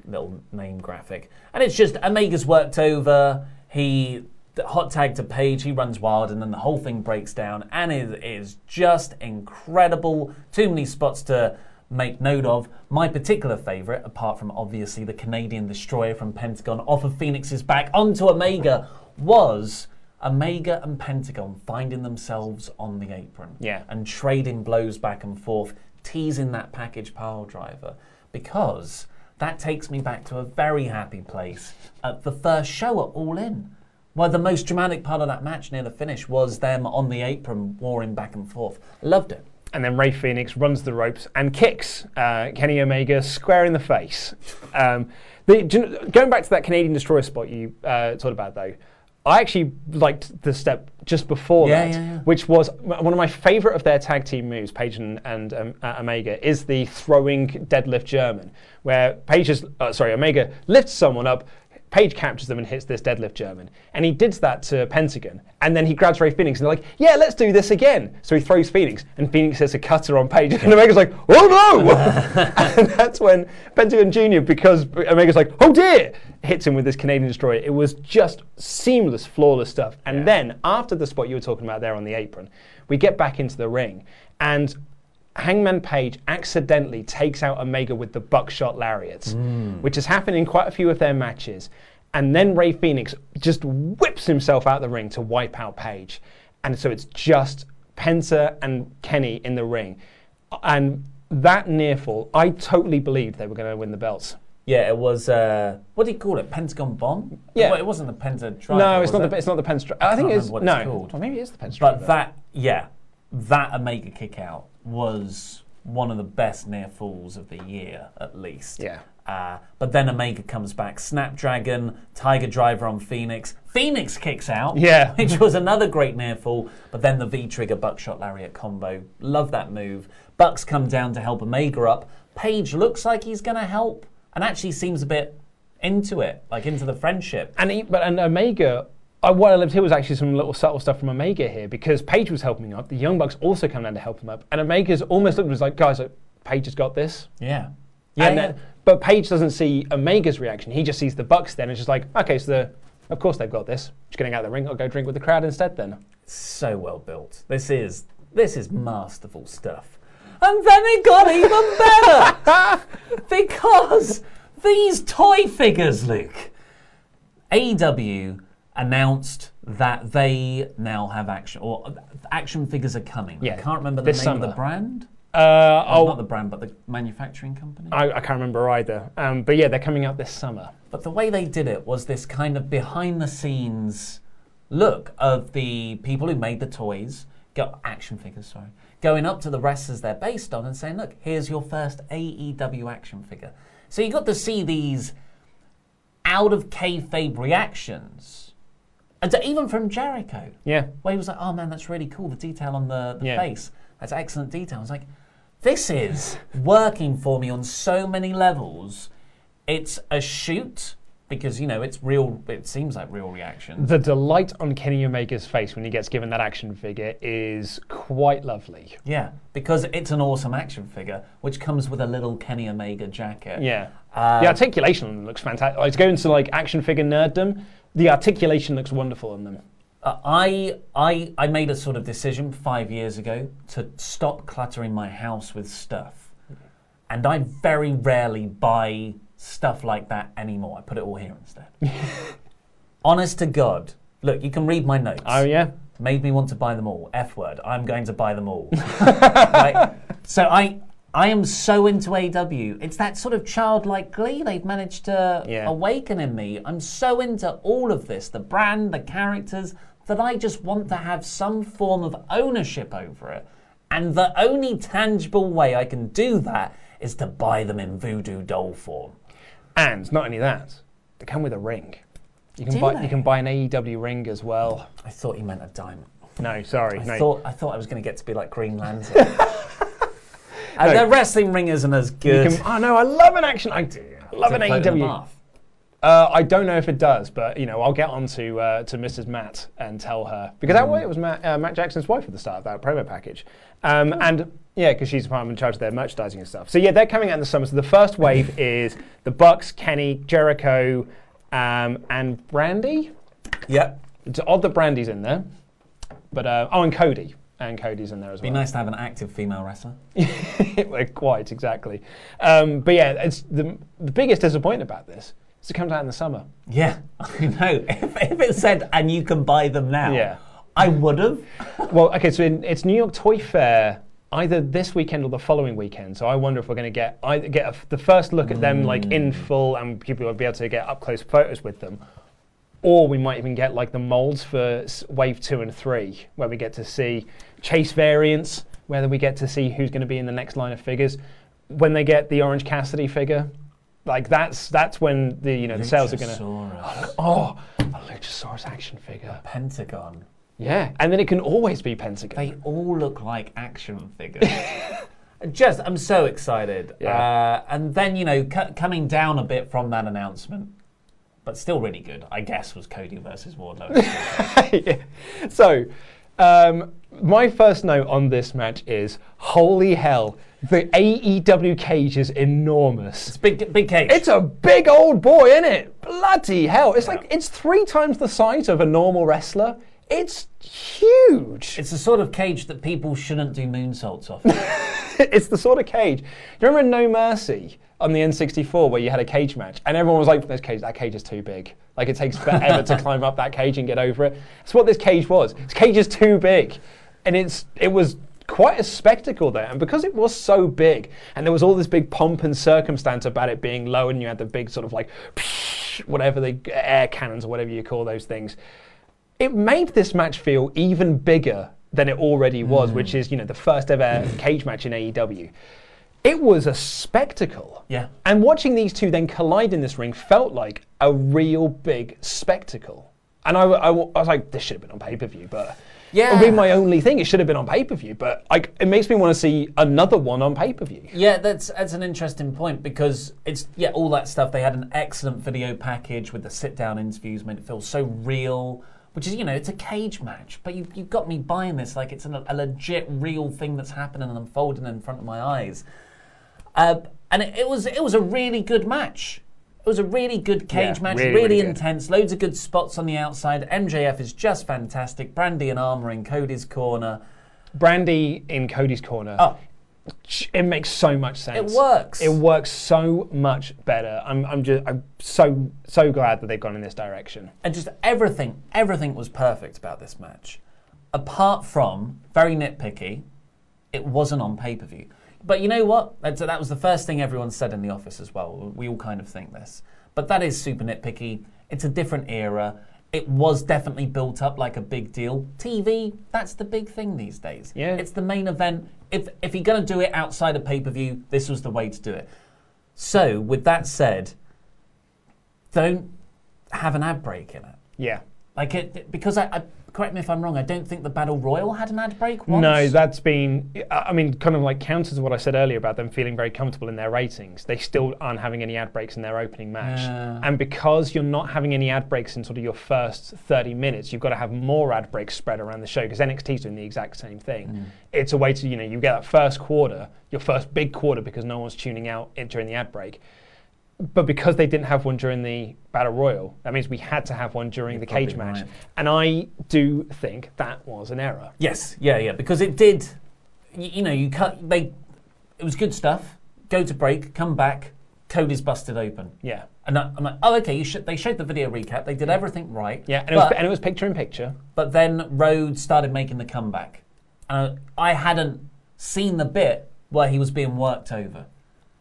little name graphic. And it's just Omega's worked over. He hot tag to Page. He runs wild, and then the whole thing breaks down, and it is just incredible. Too many spots to make note of. My particular favourite, apart from obviously the Canadian Destroyer from Pentagon off of Fénix's back onto Omega, was. Omega and Pentagon finding themselves on the apron Yeah. and trading blows back and forth, teasing that package pile driver, because that takes me back to a very happy place at the first show at All In. Where the most dramatic part of that match near the finish was them on the apron warring back and forth. Loved it. And then Rey Fénix runs the ropes and kicks uh, Kenny Omega square in the face. Um, the, do you know- going back to that Canadian Destroyer spot you uh, talked about, though, I actually liked the step just before Yeah, that, yeah, yeah. which was one of my favourite of their tag team moves, Page and, and um, uh, Omega, is the throwing deadlift German, where Page is, uh, sorry, Omega lifts someone up. Page captures them and hits this deadlift German. And he did that to Pentagon. And then he grabs Rey Fénix and they're like, yeah, let's do this again. So he throws Fénix and Fénix hits a cutter on Page. And Omega's like, oh no! and that's when Pentagon Jr., because Omega's like, oh dear, hits him with this Canadian Destroyer. It was just seamless, flawless stuff. And then after the spot you were talking about there on the apron, we get back into the ring. And Hangman Page accidentally takes out Omega with the buckshot lariats, which has happened in quite a few of their matches. And then Rey Fénix just whips himself out the ring to wipe out Page. And so it's just Penta and Kenny in the ring. And that near fall, I totally believed they were going to win the belts. Yeah, it was. Uh, what do you call it? Pentagon bomb? Yeah. Well, it wasn't the Penta Driver. no, it's not it? the it's not the Penstri- I I think it's no. it's called. Or maybe it is the Penstri- But that, yeah, that Omega kick out was one of the best near falls of the year, at least. Yeah. Uh, but then Omega comes back. Snapdragon, Tiger Driver on Fénix. Fénix kicks out. Yeah. Which was another great near fall. But then the V Trigger Buckshot Lariat combo. Love that move. Bucks come down to help Omega up. Page looks like he's going to help and actually seems a bit into it, like into the friendship. And he, but and Omega, I, what I loved here was actually some little subtle stuff from Omega here because Page was helping him up. The Young Bucks also come down to help him up, and Omega's almost looked him like, guys, like, Page has got this. Yeah. Yeah, Yeah, then- but Page doesn't see Omega's reaction. He just sees the Bucks. Then it's just like, okay, so the, of course they've got this. Just getting out of the ring. I'll go drink with the crowd instead. Then. So well built. This is this is masterful stuff. And then it got even better because these toy figures, Luke. AEW announced that they now have action or action figures are coming. I Yeah, can't remember the name of the brand. Uh, oh, not the brand, but the manufacturing company. I, I can't remember either. Um, but yeah, they're coming out this summer. But the way they did it was this kind of behind the scenes look of the people who made the toys, go, action figures, sorry, going up to the wrestlers they're based on and saying, look, here's your first AEW action figure. So you got to see these out of kayfabe reactions. And to- even from Jericho, Yeah. where he was like, oh man, that's really cool, the detail on the, the Yeah. face. That's excellent detail. I was like, this is working for me on so many levels. It's a shoot because, you know, it's real, it seems like real reaction. The delight on Kenny Omega's face when he gets given that action figure is quite lovely. Yeah, because it's an awesome action figure, which comes with a little Kenny Omega jacket. Yeah. Uh, the articulation looks fantastic. Like, to go into like action figure nerddom, the articulation looks wonderful on them. Uh, I, I, I made a sort of decision five years ago to stop cluttering my house with stuff. And I very rarely buy stuff like that anymore. I put it all here instead. Honest to God. Look, you can read my notes. Oh yeah. Made me want to buy them all. F word. I'm going to buy them all. right? So I I am so into AW. It's that sort of childlike glee they've managed to Yeah. awaken in me. I'm so into all of this, the brand, the characters, that I just want to have some form of ownership over it. And the only tangible way I can do that is to buy them in voodoo doll form. And not only that, they come with a ring. You can Do buy they? you can buy an AEW ring as well. I thought you meant a diamond. No, sorry, I no. thought I thought I was going to get to be like Green Lantern. and their wrestling ring isn't as good. can, oh no, I love an action. I do. I love an it float in AEW. Uh, I don't know if it does, but you know, I'll get on to uh, to Mrs. Matt and tell her because that way it was Matt, uh, Matt Jackson's wife at the start of that promo package, um, and yeah, because she's the in charge of their merchandising and stuff. So yeah, they're coming out in the summer. So the first wave is the Bucks, Kenny, Jericho, um, and Brandi. Yep. It's odd that Brandi's in there, but uh, oh, and Cody, and Cody's in there as well. Be nice to have an active female wrestler. Quite exactly. Um, but yeah, it's the the biggest disappointment about this is it comes out in the summer. Yeah, I know. If, if it said, and you can buy them now, Yeah. I would have. Well, okay, so in, it's New York Toy Fair either this weekend or the following weekend. So I wonder if we're going to get either get a, the first look at them like in full, and people will be able to get up close photos with them, or we might even get like the molds for Wave Two and Three, where we get to see chase variants, whether we get to see who's going to be in the next line of figures. When they get the Orange Cassidy figure, like that's that's when the you know the sales are going to. Luchasaurus. Oh, a Luchasaurus action figure. Pentagon. Yeah, and then it can always be Pentagon. They all look like action figures. Just, I'm so excited. Yeah. Uh, and then, you know, cu- coming down a bit from that announcement, but still really good, I guess, was Cody versus Wardlow. Yeah. So, um, my first note on this match is holy hell, the AEW cage is enormous. it's big, big cage. It's a big old boy, isn't it? Bloody hell. It's like, it's three times the size of a normal wrestler. It's huge. It's the sort of cage that people shouldn't do moonsaults off. it's the sort of cage. Do you remember No Mercy on the N64 where you had a cage match and everyone was like, "This cage, that cage is too big. Like it takes forever to climb up that cage and get over it." That's what this cage was. This cage is too big, and it's it was quite a spectacle there. And because it was so big, and there was all this big pomp and circumstance about it being low, and you had the big sort of like whatever the air cannons or whatever you call those things it made this match feel even bigger than it already was, Mm. which is you know the first ever cage match in AEW. It was a spectacle. Yeah. And watching these two then collide in this ring felt like a real big spectacle. And I, I, I was like, this should have been on pay per view, but Yeah. it would be my only thing. It should have been on pay per view, but like, it makes me want to see another one on pay per view. Yeah, that's that's an interesting point because it's yeah all that stuff. They had an excellent video package with the sit down interviews, made it feel so real. Which is you know it's a cage match, but you you've got me buying this like it's an, a legit real thing that's happening and unfolding in front of my eyes. Uh, and it, it was it was a really good match. It was a really good cage Yeah, match, really, really, really good. intense. Loads of good spots on the outside. MJF is just fantastic. Brandi and Armour in Cody's corner. Brandi in Cody's corner. Oh. It makes so much sense. It works. It works so much better. I'm, I'm just, I'm so, so glad that they've gone in this direction. and just everything, everything was perfect about this match. Apart from very nitpicky, it wasn't on pay per view. But you know what? That's, that was the first thing everyone said in the office as well. We all kind of think this, but that is super nitpicky. It's a different era. It was definitely built up like a big deal. TV, that's the big thing these days. Yeah. It's the main event. If if you're going to do it outside of pay per view, this was the way to do it. So, with that said, don't have an ad break in it. Yeah. Like it because I, I correct me if I'm wrong. I don't think the battle royal had an ad break once. No, that's been, I mean, kind of like counter to what I said earlier about them feeling very comfortable in their ratings. They still aren't having any ad breaks in their opening match. Yeah. And because you're not having any ad breaks in sort of your first 30 minutes, you've got to have more ad breaks spread around the show because NXT's doing the exact same thing. Mm. It's a way to, you know, you get that first quarter, your first big quarter because no one's tuning out during the ad break. But because they didn't have one during the Battle Royal, that means we had to have one during the cage match. right. And I do think that was an error. Yes, yeah, yeah, because it did. You, you know, you cut. They. It was good stuff. Go to break, come back. Cody's busted open. Yeah. And I, I'm like, oh, okay. You should, they showed the video recap. They did everything right. Yeah, and it, was, and it was picture in picture. but then Rhodes started making the comeback. Uh, I hadn't seen the bit where he was being worked over.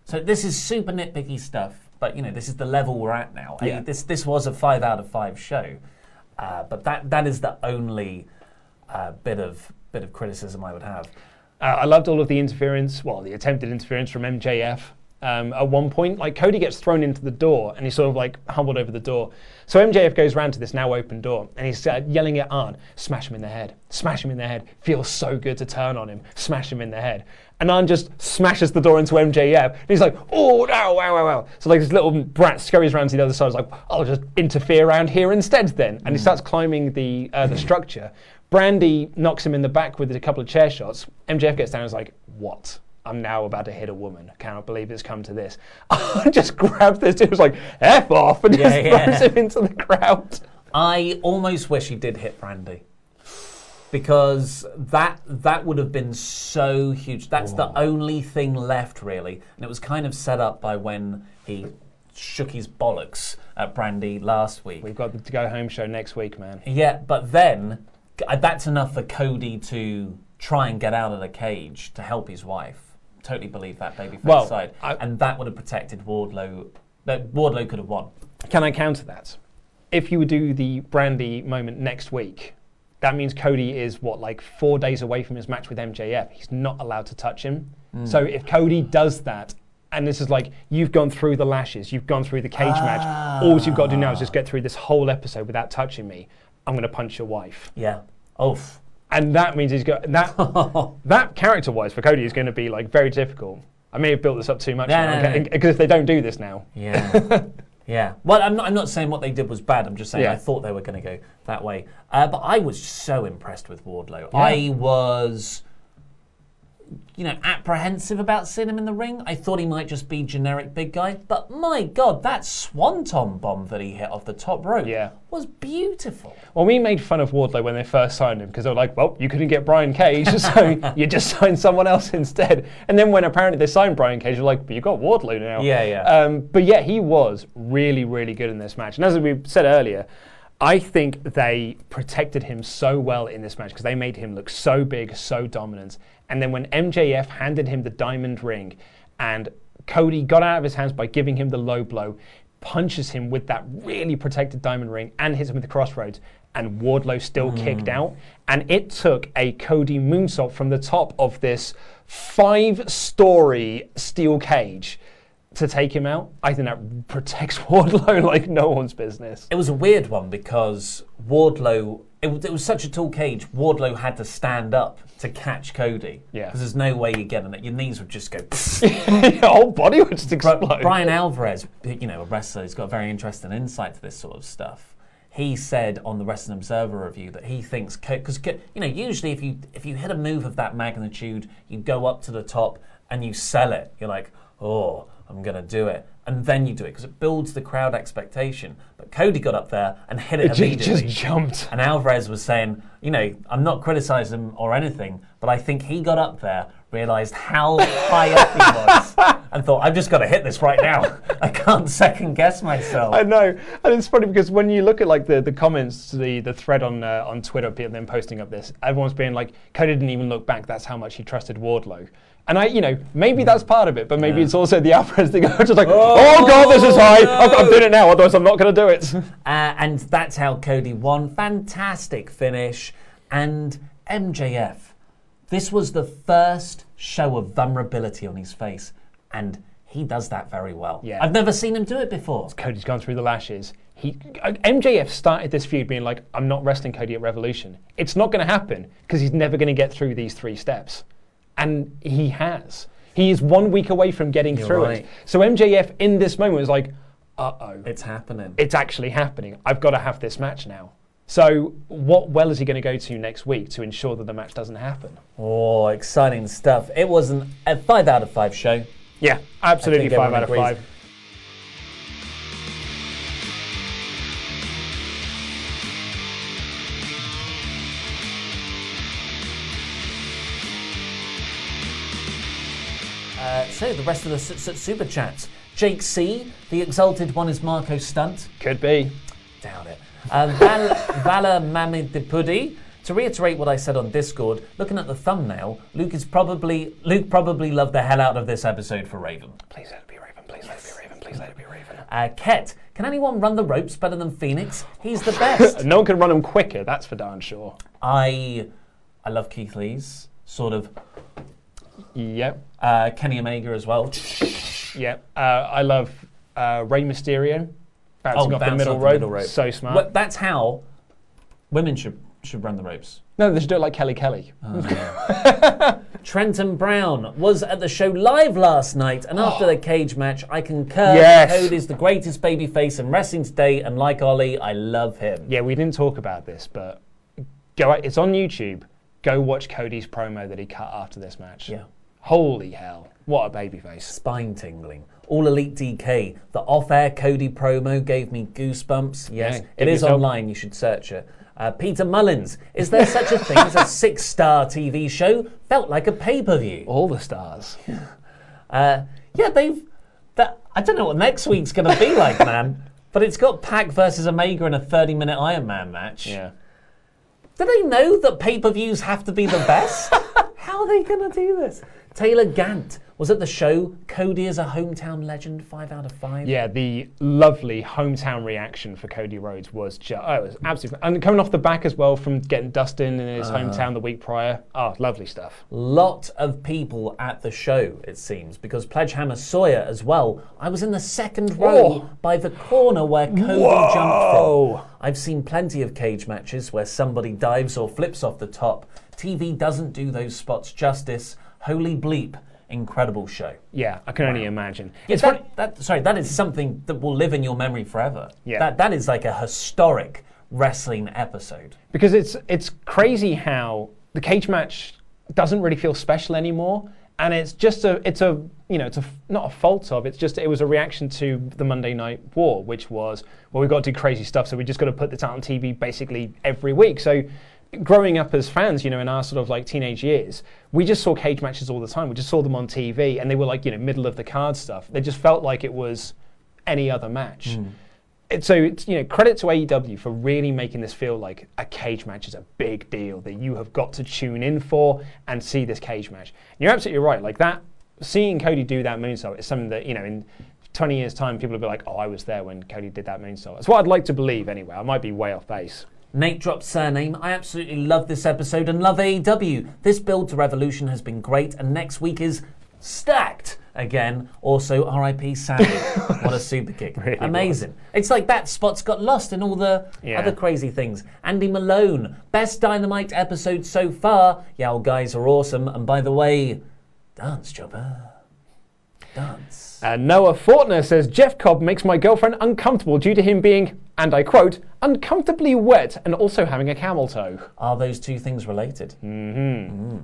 So this is super nitpicky stuff. But you know, this is the level we're at now. Yeah. This this was a five out of five show. Uh, but that that is the only uh, bit of bit of criticism I would have. Uh, I loved all of the interference, well, the attempted interference from MJF. Um, at one point, like Cody gets thrown into the door and he's sort of like humbled over the door. So MJF goes round to this now open door and he's uh, yelling at Arn, smash him in the head, smash him in the head. Feels so good to turn on him, smash him in the head. And Arn just smashes the door into MJF and he's like, oh, wow, wow, wow, wow. So like this little brat scurries around to the other side, he's like, I'll just interfere around here instead then. And he starts climbing the, uh, the structure. Brandi knocks him in the back with a couple of chair shots. MJF gets down and is like, what? I'm now about to hit a woman. I Cannot believe it's come to this. I just grabs this dude, was like, F off, and Yeah, just yeah. throws him into the crowd. I almost wish he did hit Brandi. Because that that would have been so huge. That's the only thing left, really. And it was kind of set up by when he shook his bollocks at Brandi last week. We've got the to go home show next week, man. Yeah, but then uh, that's enough for Cody to try and get out of the cage to help his wife. Totally believe that babyface Well, side, I- and that would have protected Wardlow. That Wardlow could have won. Can I counter that? If you would do the Brandi moment next week, that means Cody is what, like four days away from his match with MJF. He's not allowed to touch him. Mm. So if Cody does that, and this is like you've gone through the lashes, you've gone through the cage match, all you've got to do now is just get through this whole episode without touching me. I'm going to punch your wife. Yeah. Oof. And that means he's got that. that character-wise for Cody is going to be like very difficult. I may have built this up too much No, no, no. because if they don't do this now, Yeah. yeah. Well, I'm not, I'm not saying what they did was bad. I'm just saying Yeah. I thought they were going to go that way. Uh, but I was so impressed with Wardlow. Yeah. I was, you know, apprehensive about seeing him in the ring. I thought he might just be generic big guy. But my God, that swanton bomb that he hit off the top rope Yeah. was beautiful. Well, we made fun of Wardlow when they first signed him because they were like, well, you couldn't get Brian Cage, so you just signed someone else instead. And then when apparently they signed Brian Cage, you're like, but you got Wardlow now. Yeah, yeah. Um, but yeah, he was really, really good in this match. And as we said earlier, I think they protected him so well in this match because they made him look so big, so dominant. And then when MJF handed him the diamond ring and Cody got out of his hands by giving him the low blow, punches him with that really protected diamond ring and hits him with the crossroads. And Wardlow still hmm. kicked out. And it took a Cody moonsault from the top of this five story steel cage to take him out. I think that protects Wardlow like no one's business. It was a weird one because Wardlow, it, was- it was such a tall cage, Wardlow had to stand up to catch Cody. Yeah. Because there's no way you're getting it. Your knees would just go. Your whole body would just explode. Bryan Alvarez, you know, a wrestler who's got very interesting insight to this sort of stuff. He said on the Wrestling Observer review that he thinks because you know usually if you if you hit a move of that magnitude, you go up to the top and you sell it. You're like, oh, I'm gonna do it, and then you do it because it builds the crowd expectation. But Cody got up there and hit it It immediately. just jumped. And Alvarez was saying, you know, I'm not criticizing him or anything, but I think he got up there, realized how high up he was, and thought, I've just got to hit this right now. I can't second guess myself. I know, and it's funny because when you look at like the, the comments, the the thread on uh, on Twitter, people then posting up this, everyone's being like, Cody didn't even look back. That's how much he trusted Wardlow. And I, you know, maybe that's part of it, but maybe it's also the Alvarez thing. I'm just like, oh, god, this is high. I'm, I'm doing it now, otherwise I'm not going to do it. Uh, and that's how Cody won. Fantastic finish. And MJF, this was the first show of vulnerability on his face, and he does that very well. Yeah. I've never seen him do it before. Cody's gone through the lashes. He uh, MJF started this feud being like, I'm not wrestling Cody at Revolution. It's not going to happen because he's never going to get through these three steps, and he has. He is one week away from getting You're through right. it. So MJF in this moment was like, uh oh, It's happening. it's actually happening. I've got to have this match now. So what well is he going to go to next week to ensure that the match doesn't happen? Oh, exciting stuff. It was an, a five out of five show. Yeah, absolutely five everyone out of agrees. five. Uh, so the rest of the s- s- super chats. Jake C, the exalted one is Marko Stunt. Could be. Doubt it. Uh, Val- Vala Mamidipudi. To reiterate what I said on Discord, looking at the thumbnail, Luke is probably Luke probably loved the hell out of this episode for Raven. Please let it be Raven. Please let it be Raven. Please let it be Raven. Uh, Ket, can anyone run the ropes better than Fénix? He's the best. no one can run him quicker. That's for darn sure. I I love Keith Lee's sort of. Yep. Uh, Kenny Omega as well. Yep. Uh, I love uh, Rey Mysterio bouncing off the Oh, middle off rope. middle rope. So smart. Well, that's how women should should run the ropes. No, they should do it like Kelly Kelly. Ah. Trenton Brown was at the show live last night, and after the cage match, I concur. Yes. Code is the greatest babyface in wrestling today, and like Ollie, I love him. Yeah, we didn't talk about this, but go. It's on YouTube. Go watch Cody's promo that he cut after this match. Yeah. Holy hell! What a babyface. Spine tingling. All Elite DK. The off-air Cody promo gave me goosebumps. Yes, Yeah, it give is yourself- online. You should search it. Uh, Peter Mullins. Is there such a thing as a six-star TV show? Felt like a pay-per-view. All the stars. Uh, yeah, they've. That, I don't know what next week's going to be like, man. But it's got Pac versus Omega in a 30 minute Iron Man match. Yeah. Do they know that pay per views have to be the best? How are they going to do this? Taylor Gant was at the show. Cody is a hometown legend, 5 out of 5. Yeah, the lovely hometown reaction for Cody Rhodes was just, oh, it was absolutely, and coming off the back as well from getting Dustin in his Uh. hometown the week prior. Oh, lovely stuff. Lot of people at the show, it seems, because Pledgehammer Sawyer as well. I was in the second row Oh. by the corner where Cody Whoa. jumped from. I've seen plenty of cage matches where somebody dives or flips off the top. TV doesn't do those spots justice. Holy bleep, incredible show. Yeah, I can only imagine. Yeah, It's that, that, sorry, that is something that will live in your memory forever. Yeah. That, that is like a historic wrestling episode. because it's it's crazy how the cage match doesn't really feel special anymore and it's just a it's a you know it's a not a fault of it's just it was a reaction to the Monday Night War which was well we've got to do crazy stuff so we just got to put this out on TV basically every week so growing up as fans you know in our sort of like teenage years we just saw cage matches all the time we just saw them on TV and they were like you know middle of the card stuff they just felt like it was any other match hmm. it, so it's, you know credit to AEW for really making this feel like a cage match is a big deal that you have got to tune in for and see this cage match. And you're absolutely right. Like that, seeing Cody do that moonsault is something that you know in 20 years' time, people will be like, oh, I was there when Cody did that moonsault. That's what I'd like to believe anyway. I might be way off base. Nate dropped surname. I absolutely love this episode and love AEW. This build to Revolution has been great, and next week is stacked again. Also, RIP Sammy. what a super kick. Really Amazing. It's like that spot's got lost in all the Yeah. other crazy things. Andy Malone, best Dynamite episode so far. Y'all guys are awesome. And by the way, dance, Chopper. Dance. And Noah Fortner says Jeff Cobb makes my girlfriend uncomfortable due to him being, and I quote, uncomfortably wet and also having a camel toe. Are those two things related? Mm-hmm.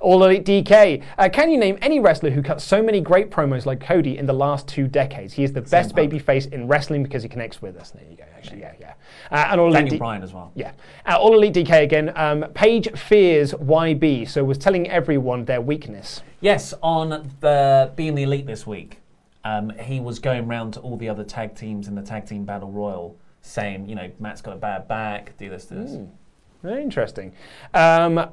All Elite DK. Uh, can you name any wrestler who cut so many great promos like Cody in the last two decades? He is the best Punk. babyface in wrestling because he connects with us. There you go. Actually, yeah, yeah. Uh, and All Elite Daniel D- Bryan as well. Yeah. Uh, All Elite DK again. Um, Page fears YB, so was telling everyone their weakness. Yes, on the Being the Elite this week, um, he was going round to all the other tag teams in the tag team battle royal, saying, you know, Matt's got a bad back, do this, do this. Very interesting. Um,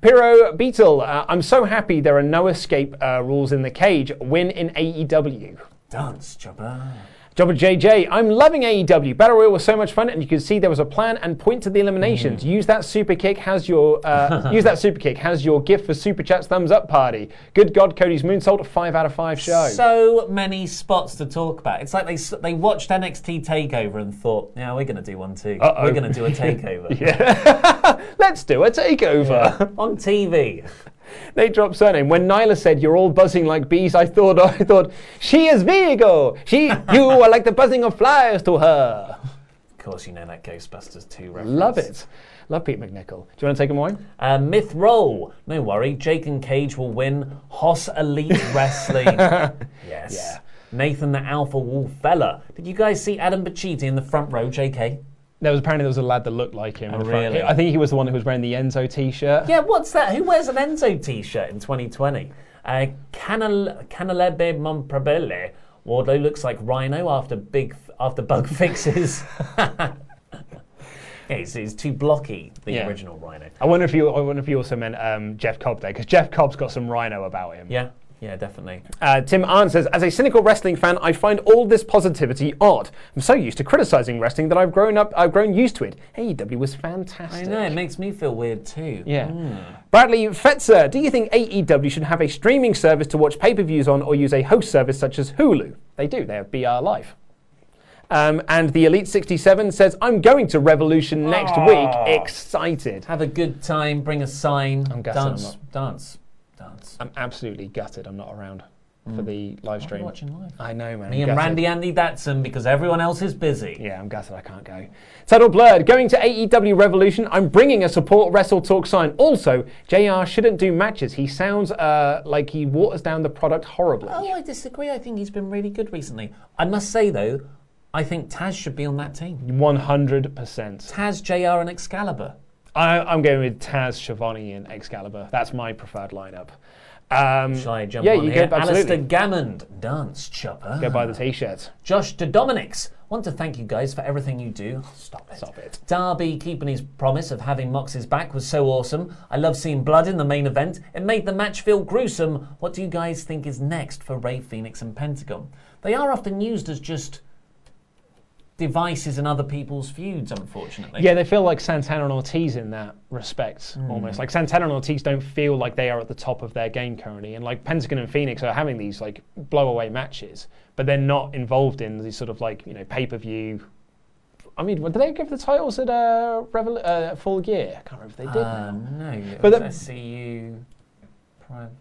Pyro Beetle, uh, I'm so happy there are no escape uh, rules in the cage. Win in AEW. Dance, Chopper. Jobber JJ, I'm loving AEW. Battle Royal was so much fun, and you can see there was a plan and point to the eliminations. Use that super kick. Has your uh, use that super kick. Has your gift for super chats thumbs up party. Good God, Cody's moonsault. Five out of five show. So many spots to talk about. It's like they they watched NXT Takeover and thought, yeah, we're going to do one too. Uh-oh. We're going to do a takeover Let's do a takeover. on TV. They dropped surname. When Nyla said you're all buzzing like bees, I thought I thought she is Vigo. She you are like the buzzing of flies to her. Of course, you know that Ghostbusters 2 reference. Love it. Love Pete MacNicol. Do you want to take him away? Uh, Myth Roll. No worry, Jake and Cage will win Hoss Elite Wrestling. yes. Yeah. Nathan the Alpha Wolf Fella. Did you guys see Adam Bacchetti in the front row, JK? There was apparently there was a lad that looked like him. Oh, really? I think he was the one who was wearing the Enzo T-shirt. Yeah, what's that? Who wears an Enzo t-shirt in 2020? Uh, Canal- Canalebe Monprabele. Wardlow looks like Rhino after big after bug fixes. yeah, he's, he's too blocky, the Yeah. original Rhino. I wonder if you I wonder if you also meant um, Jeff Cobb there because Jeff Cobb's got some rhino about him. Yeah, yeah, definitely. Uh, Tim Arndt says, as a cynical wrestling fan, I find all this positivity odd. I'm so used to criticizing wrestling that I've grown up, I've grown used to it. AEW was fantastic. I know, it makes me feel weird too. Yeah. Mm. Bradley Fetzer, do you think AEW should have a streaming service to watch pay-per-views on, or use a host service such as Hulu? They do. They have BR Live. Um, and the Elite 67 says, I'm going to Revolution next Aw. week. Excited. Have a good time, bring a sign, I'm I'm dance, dance. I'm absolutely gutted I'm not around for the live stream. watching live. I know, man. Me I'm and gutted. Randy Andy Datsun because everyone else is busy. Yeah, I'm gutted I can't go. Settle Blurred, going to AEW Revolution. I'm bringing a support Wrestle Talk sign. Also, JR shouldn't do matches. He sounds uh, like he waters down the product horribly. Oh, I disagree. I think he's been really good recently. I must say though, I think Taz should be on that team. 100%. Taz, JR, and Excalibur. I, I'm going with Taz, Schiavone, and Excalibur. That's my preferred lineup. Um, Shall I jump yeah, on you here? go, absolutely. Alistair Gammond, dance chopper. Go buy the t-shirt. Josh de Dominix. Want to thank you guys for everything you do. Stop it. Stop it. Darby keeping his promise of having Mox's back was so awesome. I love seeing blood in the main event. It made the match feel gruesome. What do you guys think is next for Rey Fénix and Pentagon? They are often used as just devices and other people's feuds, unfortunately. Yeah, they feel like Santana and Ortiz in that respect, Hmm. almost. Like Santana and Ortiz don't feel like they are at the top of their game currently, and like Pentagon and Fénix are having these like blow-away matches, but they're not involved in these sort of like you know pay-per-view. I mean, did they give the titles at uh, Revol- uh, Full Gear? I can't remember if they did. Now. no, But the- SCU private.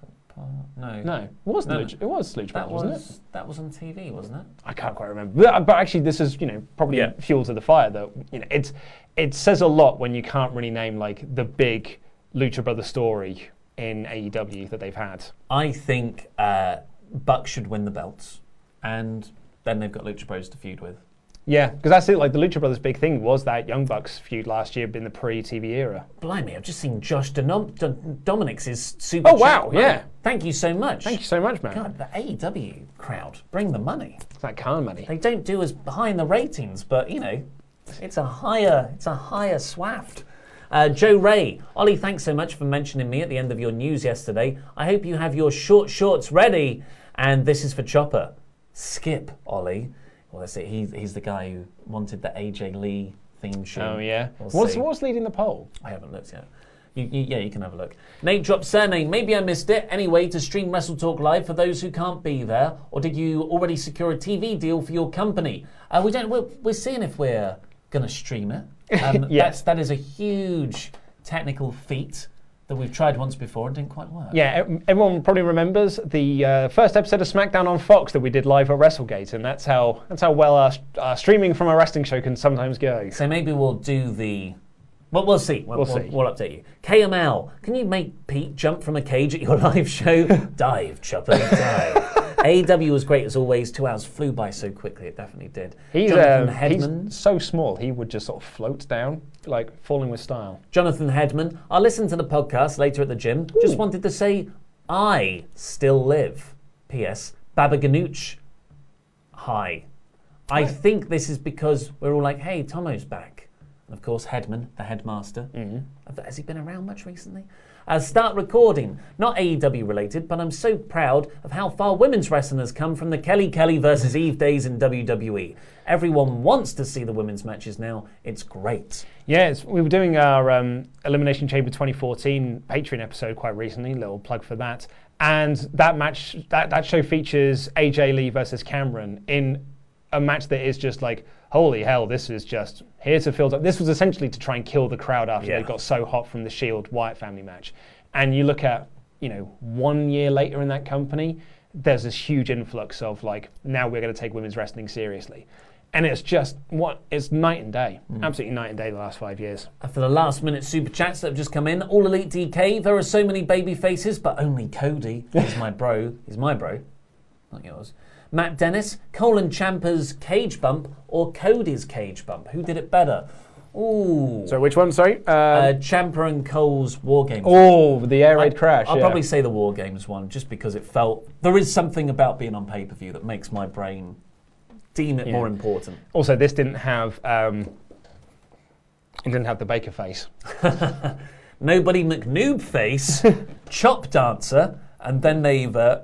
No, No, it was No, Lucha, it was Lucha That Brothers, wasn't it? that was on TV, wasn't it? I can't quite remember. But, but actually, this is you know probably Yeah. fuel to the fire. That you know it's it says a lot when you can't really name like the big Lucha Brother story in AEW that they've had. I think uh, Buck should win the belts, and then they've got Lucha Bros to feud with. Yeah, because that's it. Like the Lucha Brothers' big thing was that Young Bucks feud last year in the pre-TV era. Blimey, I've just seen Josh Denom- D- Dominic's super. Oh, wow, chat. yeah. Thank you so much. Thank you so much, man. God, the AEW crowd bring the money. It's that Khan money. They don't do as high in the ratings, but you know, it's a higher, it's a higher swaft. Uh, Joe Ray, Ollie, thanks so much for mentioning me at the end of your news yesterday. I hope you have your short shorts ready. And this is for Chopper. Skip Ollie. Well, that's it. He's, he's the guy who wanted the AJ Lee theme tune. Oh yeah. We'll what's see. what's leading the poll? I haven't looked yet. You, you, yeah, you can have a look. Nate dropped surname. Maybe I missed it. Anyway, to stream Wrestle Talk live for those who can't be there, or did you already secure a TV deal for your company? Uh, we don't. We're, we're seeing if we're going to stream it. Um, Yeah. that's, that is a huge technical feat that we've tried once before and didn't quite work. Yeah, everyone probably remembers the uh, first episode of SmackDown on Fox that we did live at WrestleGate, and that's how that's how well our, our streaming from a wrestling show can sometimes go. So maybe we'll do the. Well, we'll see. We'll, We'll we'll, see. we'll update you. KML, can you make Pete jump from a cage at your live show? dive, Chopper, dive. AW was great as always. Two hours flew by so quickly. It definitely did. He's, Jonathan um, Hedman. he's so small, he would just sort of float down, like falling with style. Jonathan Hedman. I'll listen to the podcast later at the gym. Just wanted to say, I still live. P.S. Baba Ganoush. Hi. I think this is because we're all like, hey, Tomo's back. And of course, Headman, the headmaster. Have- Has he been around much recently? Uh, start recording. Not AEW related, but I'm so proud of how far women's wrestling has come from the Kelly Kelly versus Eve days in WWE. Everyone wants to see the women's matches now. It's great. Yeah, it's, we were doing our um, Elimination Chamber 2014 Patreon episode quite recently. Little plug for that. And that match, that, that show features AJ Lee versus Cameron in a match that is just like, holy hell, this is just here to fill up. This was essentially to try and kill the crowd after Yeah. they got so hot from the Shield Wyatt family match. And you look at, you know, one year later in that company, there's this huge influx of like, now we're going to take women's wrestling seriously. And it's just what it's night and day, mm. absolutely night and day the last five years. For the last minute super chats that have just come in, All Elite DK, there are so many baby faces, but only Cody is my bro. Is my bro, not yours. Matt Dennis, Cole and Ciampa's cage bump or Cody's cage bump? Who did it better? Ooh. So which one? Sorry. Uh, Uh, Champer and Cole's War Games. oh, the air raid crash. I'll yeah. probably say the War Games one just because it felt. There is something about being on pay per view that makes my brain deem it Yeah. more important. Also, this didn't have. Um, it didn't have the Baker face. Nobody McNoob face, chop dancer, and then they've uh,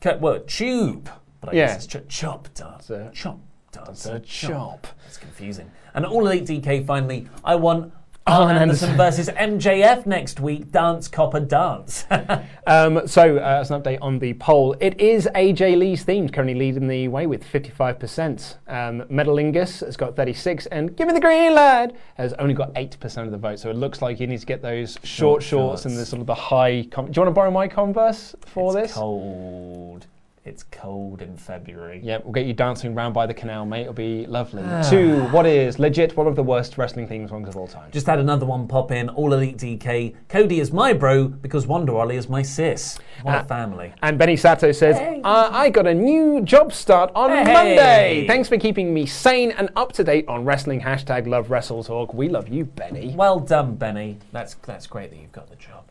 kept what tube. But I Yeah. guess it's ch- chop dancer, chop dancer, chop. It's confusing. And all elite DK finally. I want Arn Anderson versus MJF next week. Dance copper dance. Um, so, uh, as an update on the poll, it is AJ Lee's themes currently leading the way with 55%. Um, Metalingus has got 36, and Give Me the Green Light has only got 8% of the vote. So it looks like you need to get those short, Short shorts, and shorts. the sort of the high. Com- Do you want to borrow my Converse for it's this? cold. It's cold in February. Yeah, we'll get you dancing around by the canal, mate. It'll be lovely. Ah. to what is legit one of the worst wrestling theme songs of all time. Just had another one pop in. All Elite DK. Cody is my bro because Wonder Ollie is my sis. What Ah. a family. And Benny Sato says, uh, I got a new job start on Hey. Monday. Thanks for keeping me sane and up to date on wrestling. Hashtag love wrestle talk. We love you, Benny. Well done, Benny. That's that's great that you've got the job.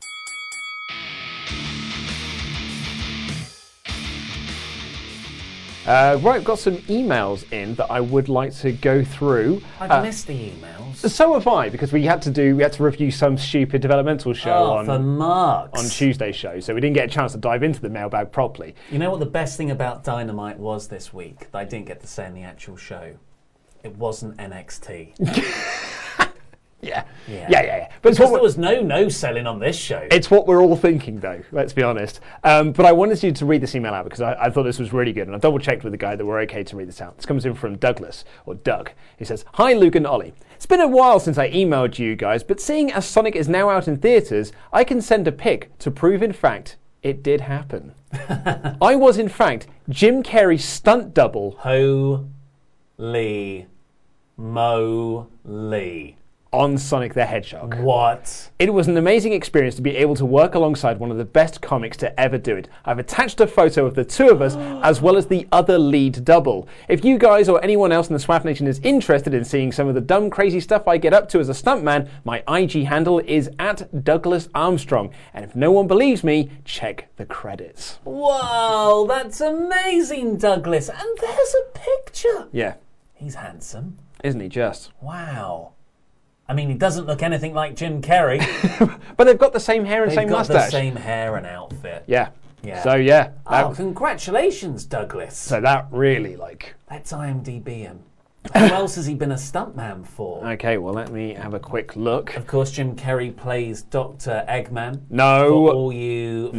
Uh, right, I've got some emails in that I would like to go through. I've Uh, missed the emails. So have I, because we had to do we had to review some stupid developmental show Oh, on for marks. on Tuesday's show, so we didn't get a chance to dive into the mailbag properly. You know what the best thing about Dynamite was this week that I didn't get to say in the actual show? It wasn't NXT. Yeah, Yeah. yeah, yeah. yeah. But it's what there was no no selling on this show. It's what we're all thinking, though, let's be honest. Um, but I wanted you to read this email out because I, I thought this was really good. And I double checked with the guy that we're okay to read this out. This comes in from Douglas, or Doug. He says Hi, Luke and Ollie. It's been a while since I emailed you guys, but seeing as Sonic is now out in theatres, I can send a pic to prove, in fact, it did happen. I was, in fact, Jim Carrey's stunt double. Holy moly. On Sonic the Hedgehog. What? It was an amazing experience to be able to work alongside one of the best comics to ever do it. I've attached a photo of the two of us as well as the other lead double. If you guys or anyone else in the Swap Nation is interested in seeing some of the dumb, crazy stuff I get up to as a stuntman, my IG handle is at Douglas Armstrong. And if no one believes me, check the credits. Whoa, that's amazing, Douglas. And there's a picture. Yeah, He's handsome. isn't he just? Wow. I mean, he doesn't look anything like Jim Carrey. But they've got the same hair and They've same got mustache. the same hair and outfit. Yeah. Yeah. So yeah, Oh, congratulations, Douglas. so that really like. Let's IMDb him. Who else has he been a stuntman for? Okay, well let me have a quick look. Of course, Jim Carrey plays Doctor Eggman. No. For all you fans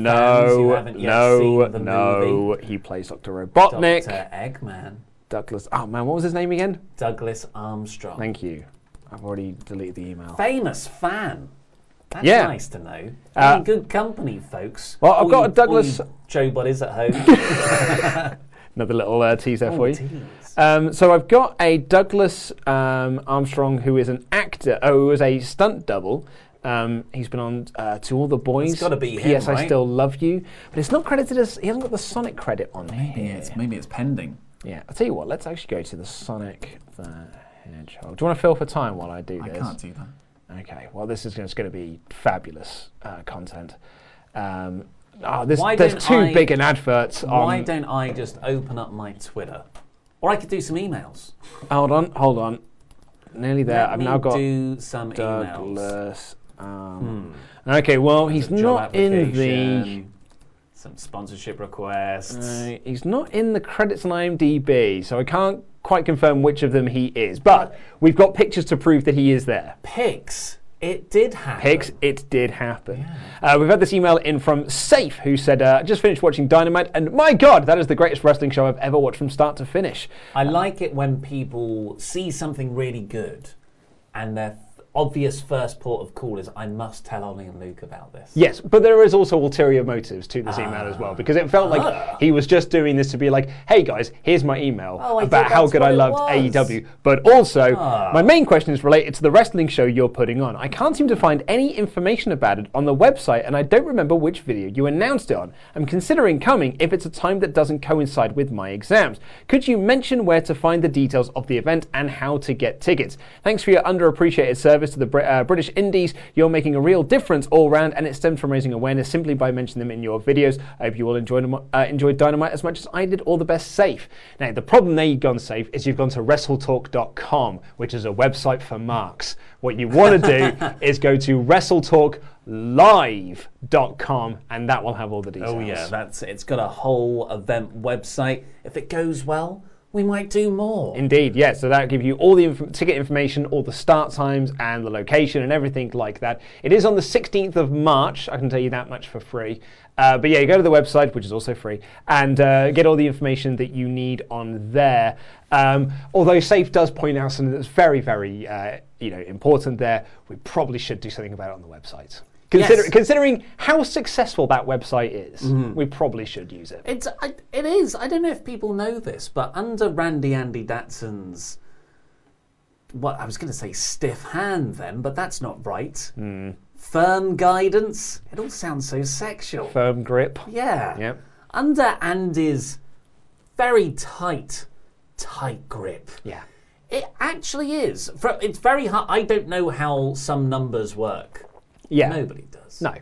who No, haven't yet no, seen the no. movie. He plays Dr. Robotnik. Doctor Eggman. Douglas. Oh man, what was his name again? Douglas Armstrong. Thank you. I've already deleted the email. Famous fan. That's Yeah. nice to know. Uh, in good company, folks. Well, I've All got you- a Douglas- all Joe buddies at home. Another little uh, teaser Oh, for you. Um, so I've got a Douglas um, Armstrong who is an actor. Oh, who was a stunt double. Um, he's been on uh, to all the boys. It's gotta be him, P.S. I still love you, but it's not credited as. He hasn't got the Sonic credit on here. maybe it's pending. Yeah, I'll tell you what. Let's actually go to the Sonic the Hedgehog. Do you want to fill for time while I do I this? I can't do that. Okay. Well, this is just going to be fabulous uh, content. Um, oh, there's, there's too I- big an advert on. Why don't I just open up my Twitter? Or I could do some emails. Hold on, hold on. Nearly there. Let I've now got do some emails. Douglas. Um, Okay, well, he's not in the. Some sponsorship requests. Uh, he's not in the credits on IMDb, so I can't quite confirm which of them he is. But we've got pictures to prove that he is there. Pics. It did happen. Pics, it did happen. Uh, we've had this email in from Safe, who said, uh, "Just finished watching Dynamite, and my God, that is the greatest wrestling show I've ever watched from start to finish." I like it when people see something really good and their f- obvious first port of call is, I must tell Ollie and Luke about this. Yes, but there is also ulterior motives to this email as well, because it felt like Ah. he was just doing this to be like, "Hey guys, here's my email Oh, about how good I loved was. AEW." But also, Ah. my main question is related to the wrestling show you're putting on. I can't seem to find any information about it on the website, and I don't remember which video you announced it on. I'm considering coming if it's a time that doesn't coincide with my exams. Could you mention where to find the details of the event and how to get tickets? Thanks for your underappreciated service to the uh, British Indies. You're making a real difference all round, and it stems from raising awareness simply by mentioning them in your videos. I hope you all enjoyed, uh, enjoyed Dynamite as much as I did. All the best, safe. Now, the problem there you've gone safe is you've gone to WrestleTalk.com, which is a website for marks. What you want to do is go to WrestleTalkLive.com, and that will have all the details. Oh yeah, that's it's got a whole event website. If it goes well, we might do more. Indeed, yes. So that gives you all the inf- ticket information, all the start times, and the location, and everything like that. It is on the 16th of March. I can tell you that much for free. Uh, but yeah, you go to the website, which is also free, and uh, get all the information that you need on there. Um, although Safe does point out something that's very, very, uh, you know, important there. We probably should do something about it on the website. Consider- Yes. Considering how successful that website is, Mhm. we probably should use it. It's I, it is. I don't know if people know this, but under Randy Andy Datson's what I was going to say stiff hand then, but that's not right. Firm guidance. It all sounds so sexual. Firm grip. Yeah. Yep. Under Andy's very tight, tight grip. Yeah. It actually is. It's very hard. I don't know how some numbers work. Yeah. Nobody does. No.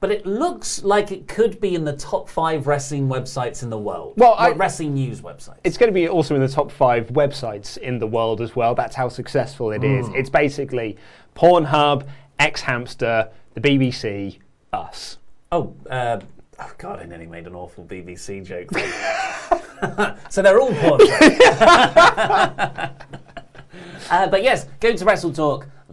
But it looks like it could be in the top five wrestling websites in the world. Well, I- wrestling news websites. It's going to be also in the top five websites in the world as well. That's how successful it is. Mm. It's basically Pornhub, X Hamster, the BBC, us. Oh, uh, oh God! I nearly made an awful BBC joke. so they're all porn. uh, but yes, go to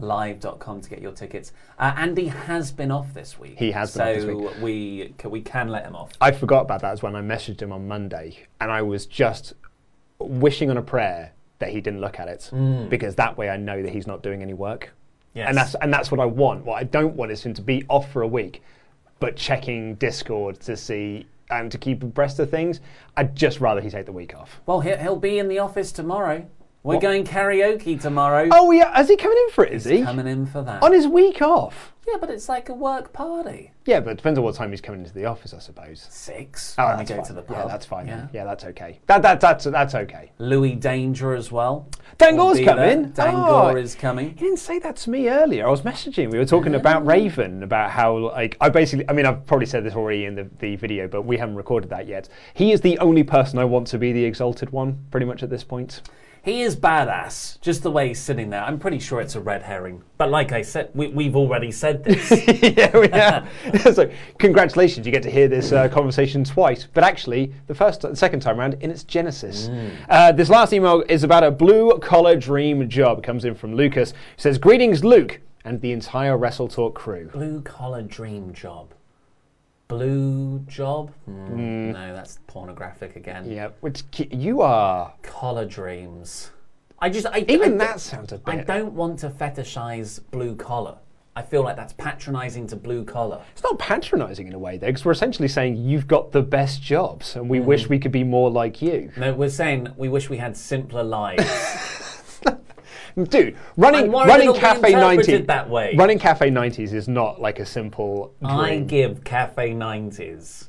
WrestleTalkLive.com to get your tickets. Uh, Andy has been off this week. He has been so off this week. we c- we can let him off. I forgot about that as when I messaged him on Monday, and I was just wishing on a prayer that he didn't look at it Mm. because that way I know that he's not doing any work. Yes. And that's and that's what I want. What I don't want is him to be off for a week, but checking Discord to see and to keep abreast of things. I'd just rather he take the week off. Well, he'll be in the office tomorrow. We're What? going karaoke tomorrow. Oh yeah, is he coming in for it? Is he coming in for that? on his week off? Yeah, but it's like a work party. Yeah, but it depends on what time he's coming into the office, I suppose. Six. Oh, when we go fine. to the Yeah, that's fine. Yeah. Yeah, yeah that's okay. That, that that's that's okay. Louis Dangoor as well. Dangoor's will coming. there. Oh, Dangoor Oh. is coming. He didn't say that to me earlier. I was messaging. We were talking about Raven, about how like I basically. I mean, I've probably said this already in the, the video, but we haven't recorded that yet. He is the only person I want to be the exalted one, pretty much at this point. He is badass, just the way he's sitting there. I'm pretty sure it's a red herring. But like I said, we, we've already said this. yeah, we have. so, congratulations, you get to hear this uh, conversation twice. But actually, the first, the second time around in its genesis. Uh, this last email is about a blue collar dream job. It comes in from Lucas. He says, "Greetings, Luke, and the entire Wrestle Talk crew." Blue collar dream job. Blue job? Hmm, Mm. No, that's pornographic again. Yeah, which you are. Collar dreams. I just I, Even I- that sounds a I bit- I don't want to fetishize blue collar. I feel like that's patronizing to blue collar. It's not patronising in a way, though, because we're essentially saying you've got the best jobs, and we wish mm. we could be more like you. No, we're saying we wish we had simpler lives. Dude, running running Cafe 90 that way. Running Cafe 90s is not like a simple dream. I give Cafe 90s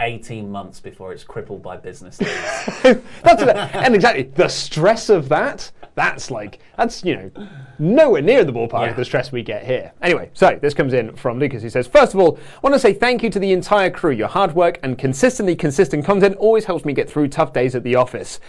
18 months before it's crippled by business. That's and exactly the stress of that. That's like that's you know nowhere near the ballpark Yeah. of the stress we get here. Anyway, so this comes in from Lucas. He says, first of all, I want to say thank you to the entire crew. Your hard work and consistently consistent content always helps me get through tough days at the office.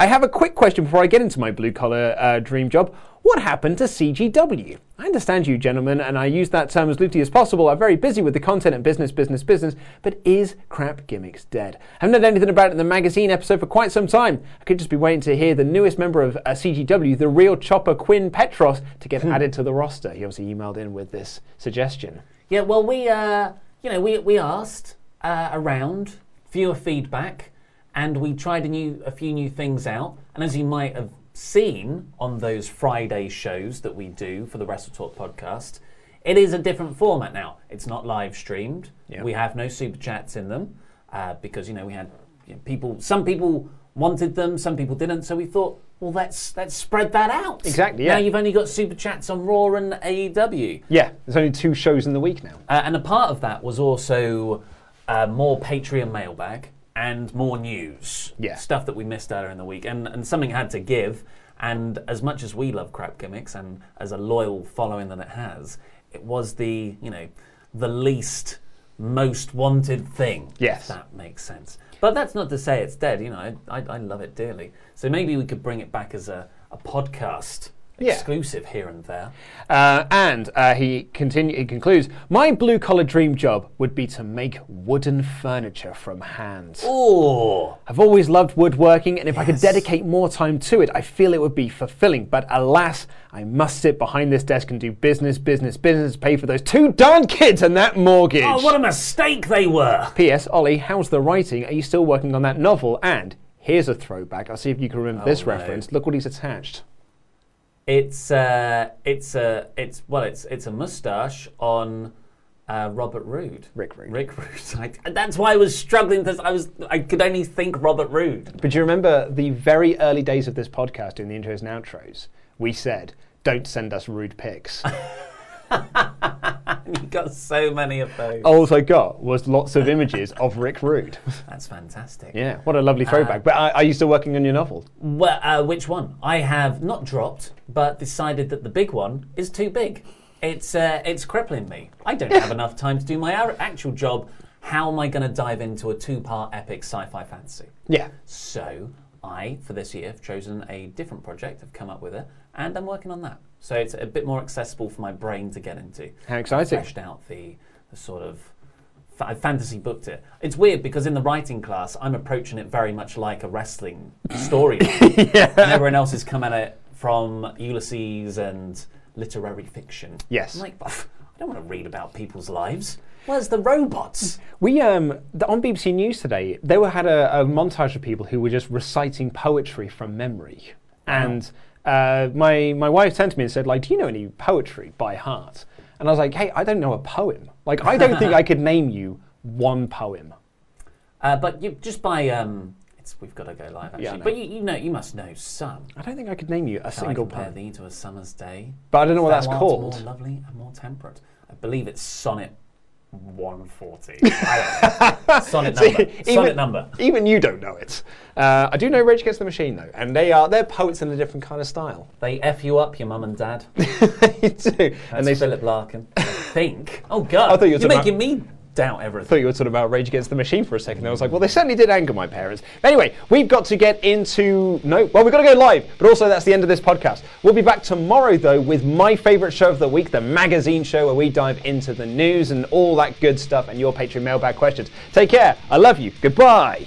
I have a quick question before I get into my blue collar uh, dream job. What happened to CGW? I understand you, gentlemen, and I use that term as loosely as possible. I'm very busy with the content and business, business, business, but is crap gimmicks dead? I haven't heard anything about it in the magazine episode for quite some time. I could just be waiting to hear the newest member of uh, CGW, the real chopper Quinn Petros, to get added to the roster. He obviously emailed in with this suggestion. Yeah, well, we, uh, you know, we, we asked uh, around for your feedback, and we tried a new a few new things out. And as you might have seen on those Friday shows that we do for the Wrestle Talk podcast, it is a different format now. It's not live streamed. Yeah. We have no super chats in them uh, because you know we had you know, people. Some people wanted them, some people didn't. So we thought, well, let's let's spread that out. Exactly, yeah. Now you've only got super chats on Raw and AEW. Yeah, there's only two shows in the week now. Uh, and a part of that was also uh, more Patreon mailbag and more news. Yeah. Stuff that we missed earlier in the week. And, and something had to give. And as much as we love crap gimmicks and as a loyal following that it has, it was the, you know, the least most wanted thing. Yes. If that makes sense. But that's not to say it's dead. You know, I, I, I love it dearly. So maybe we could bring it back as a, a podcast Yeah. exclusive here and there. Uh, and uh, he continue, he concludes, my blue collar dream job would be to make wooden furniture from hand. Oh, I've always loved woodworking, and if I could dedicate more time to it, I feel it would be fulfilling. But alas, I must sit behind this desk and do business, business, business, pay for those two darn kids and that mortgage. oh, what a mistake they were! P.S. Ollie, how's the writing? Are you still working on that novel? And here's a throwback. I'll see if you can remember this Oh, no. reference. Look what he's attached. It's uh, it's a it's well, it's it's a mustache on uh, Robert Roode. Rick Rude. Rick Rude. I, that's why I was struggling. Because I was I could only think Robert Roode. But do you remember the very early days of this podcast, in the intros and outros? We said, don't send us rude pics. You got so many of those. All I got was lots of images of Rick Rude. That's fantastic. yeah, what a lovely throwback. but are, are you still working on your novel? Well, uh, which one? I have not dropped, but decided that the big one is too big. It's uh, it's crippling me. I don't have enough time to do my actual job. How am I going to dive into a two-part epic sci-fi fantasy? Yeah. So I, for this year, have chosen a different project. I've come up with it, and I'm working on that. So it's a bit more accessible for my brain to get into. How exciting. I've fleshed out the, the sort of. I fantasy booked it. It's weird because in the writing class, I'm approaching it very much like a wrestling story. And everyone else has come at it from Ulysses and literary fiction. Yes. I'm like, I don't want to read about people's lives. Where's the robots? We um the, on BBC News today they were had a, a montage of people who were just reciting poetry from memory, and uh, my my wife turned to me and said like, "Do you know any poetry by heart?" And I was like, "Hey, I don't know a poem. Like, I don't think I could name you one poem." Uh, but you, just by um, it's we've got to go live actually. Yeah, but you, you know, you must know some. I don't think I could name you a Shall I single compare poem. thee to a summer's day? But I don't know what that's called. More lovely and more temperate. I believe it's sonnet 140. I don't know. sonnet See, number. sonnet number. Even you don't know it. Uh, I do know Rage Against the Machine though, and they are they're poets in a different kind of style. They f you up, your mum and dad. they do, That's and they Philip Larkin. I think. Oh God! I thought you were You're making me doubt everything. I thought you were talking about Rage Against the Machine for a second. I was like, well, they certainly did anger my parents. Anyway, we've got to get into no. Well, we've got to go live, but also that's the end of this podcast. We'll be back tomorrow though with my favourite show of the week, the magazine show, where we dive into the news and all that good stuff and your Patreon mailbag questions. Take care. I love you. Goodbye.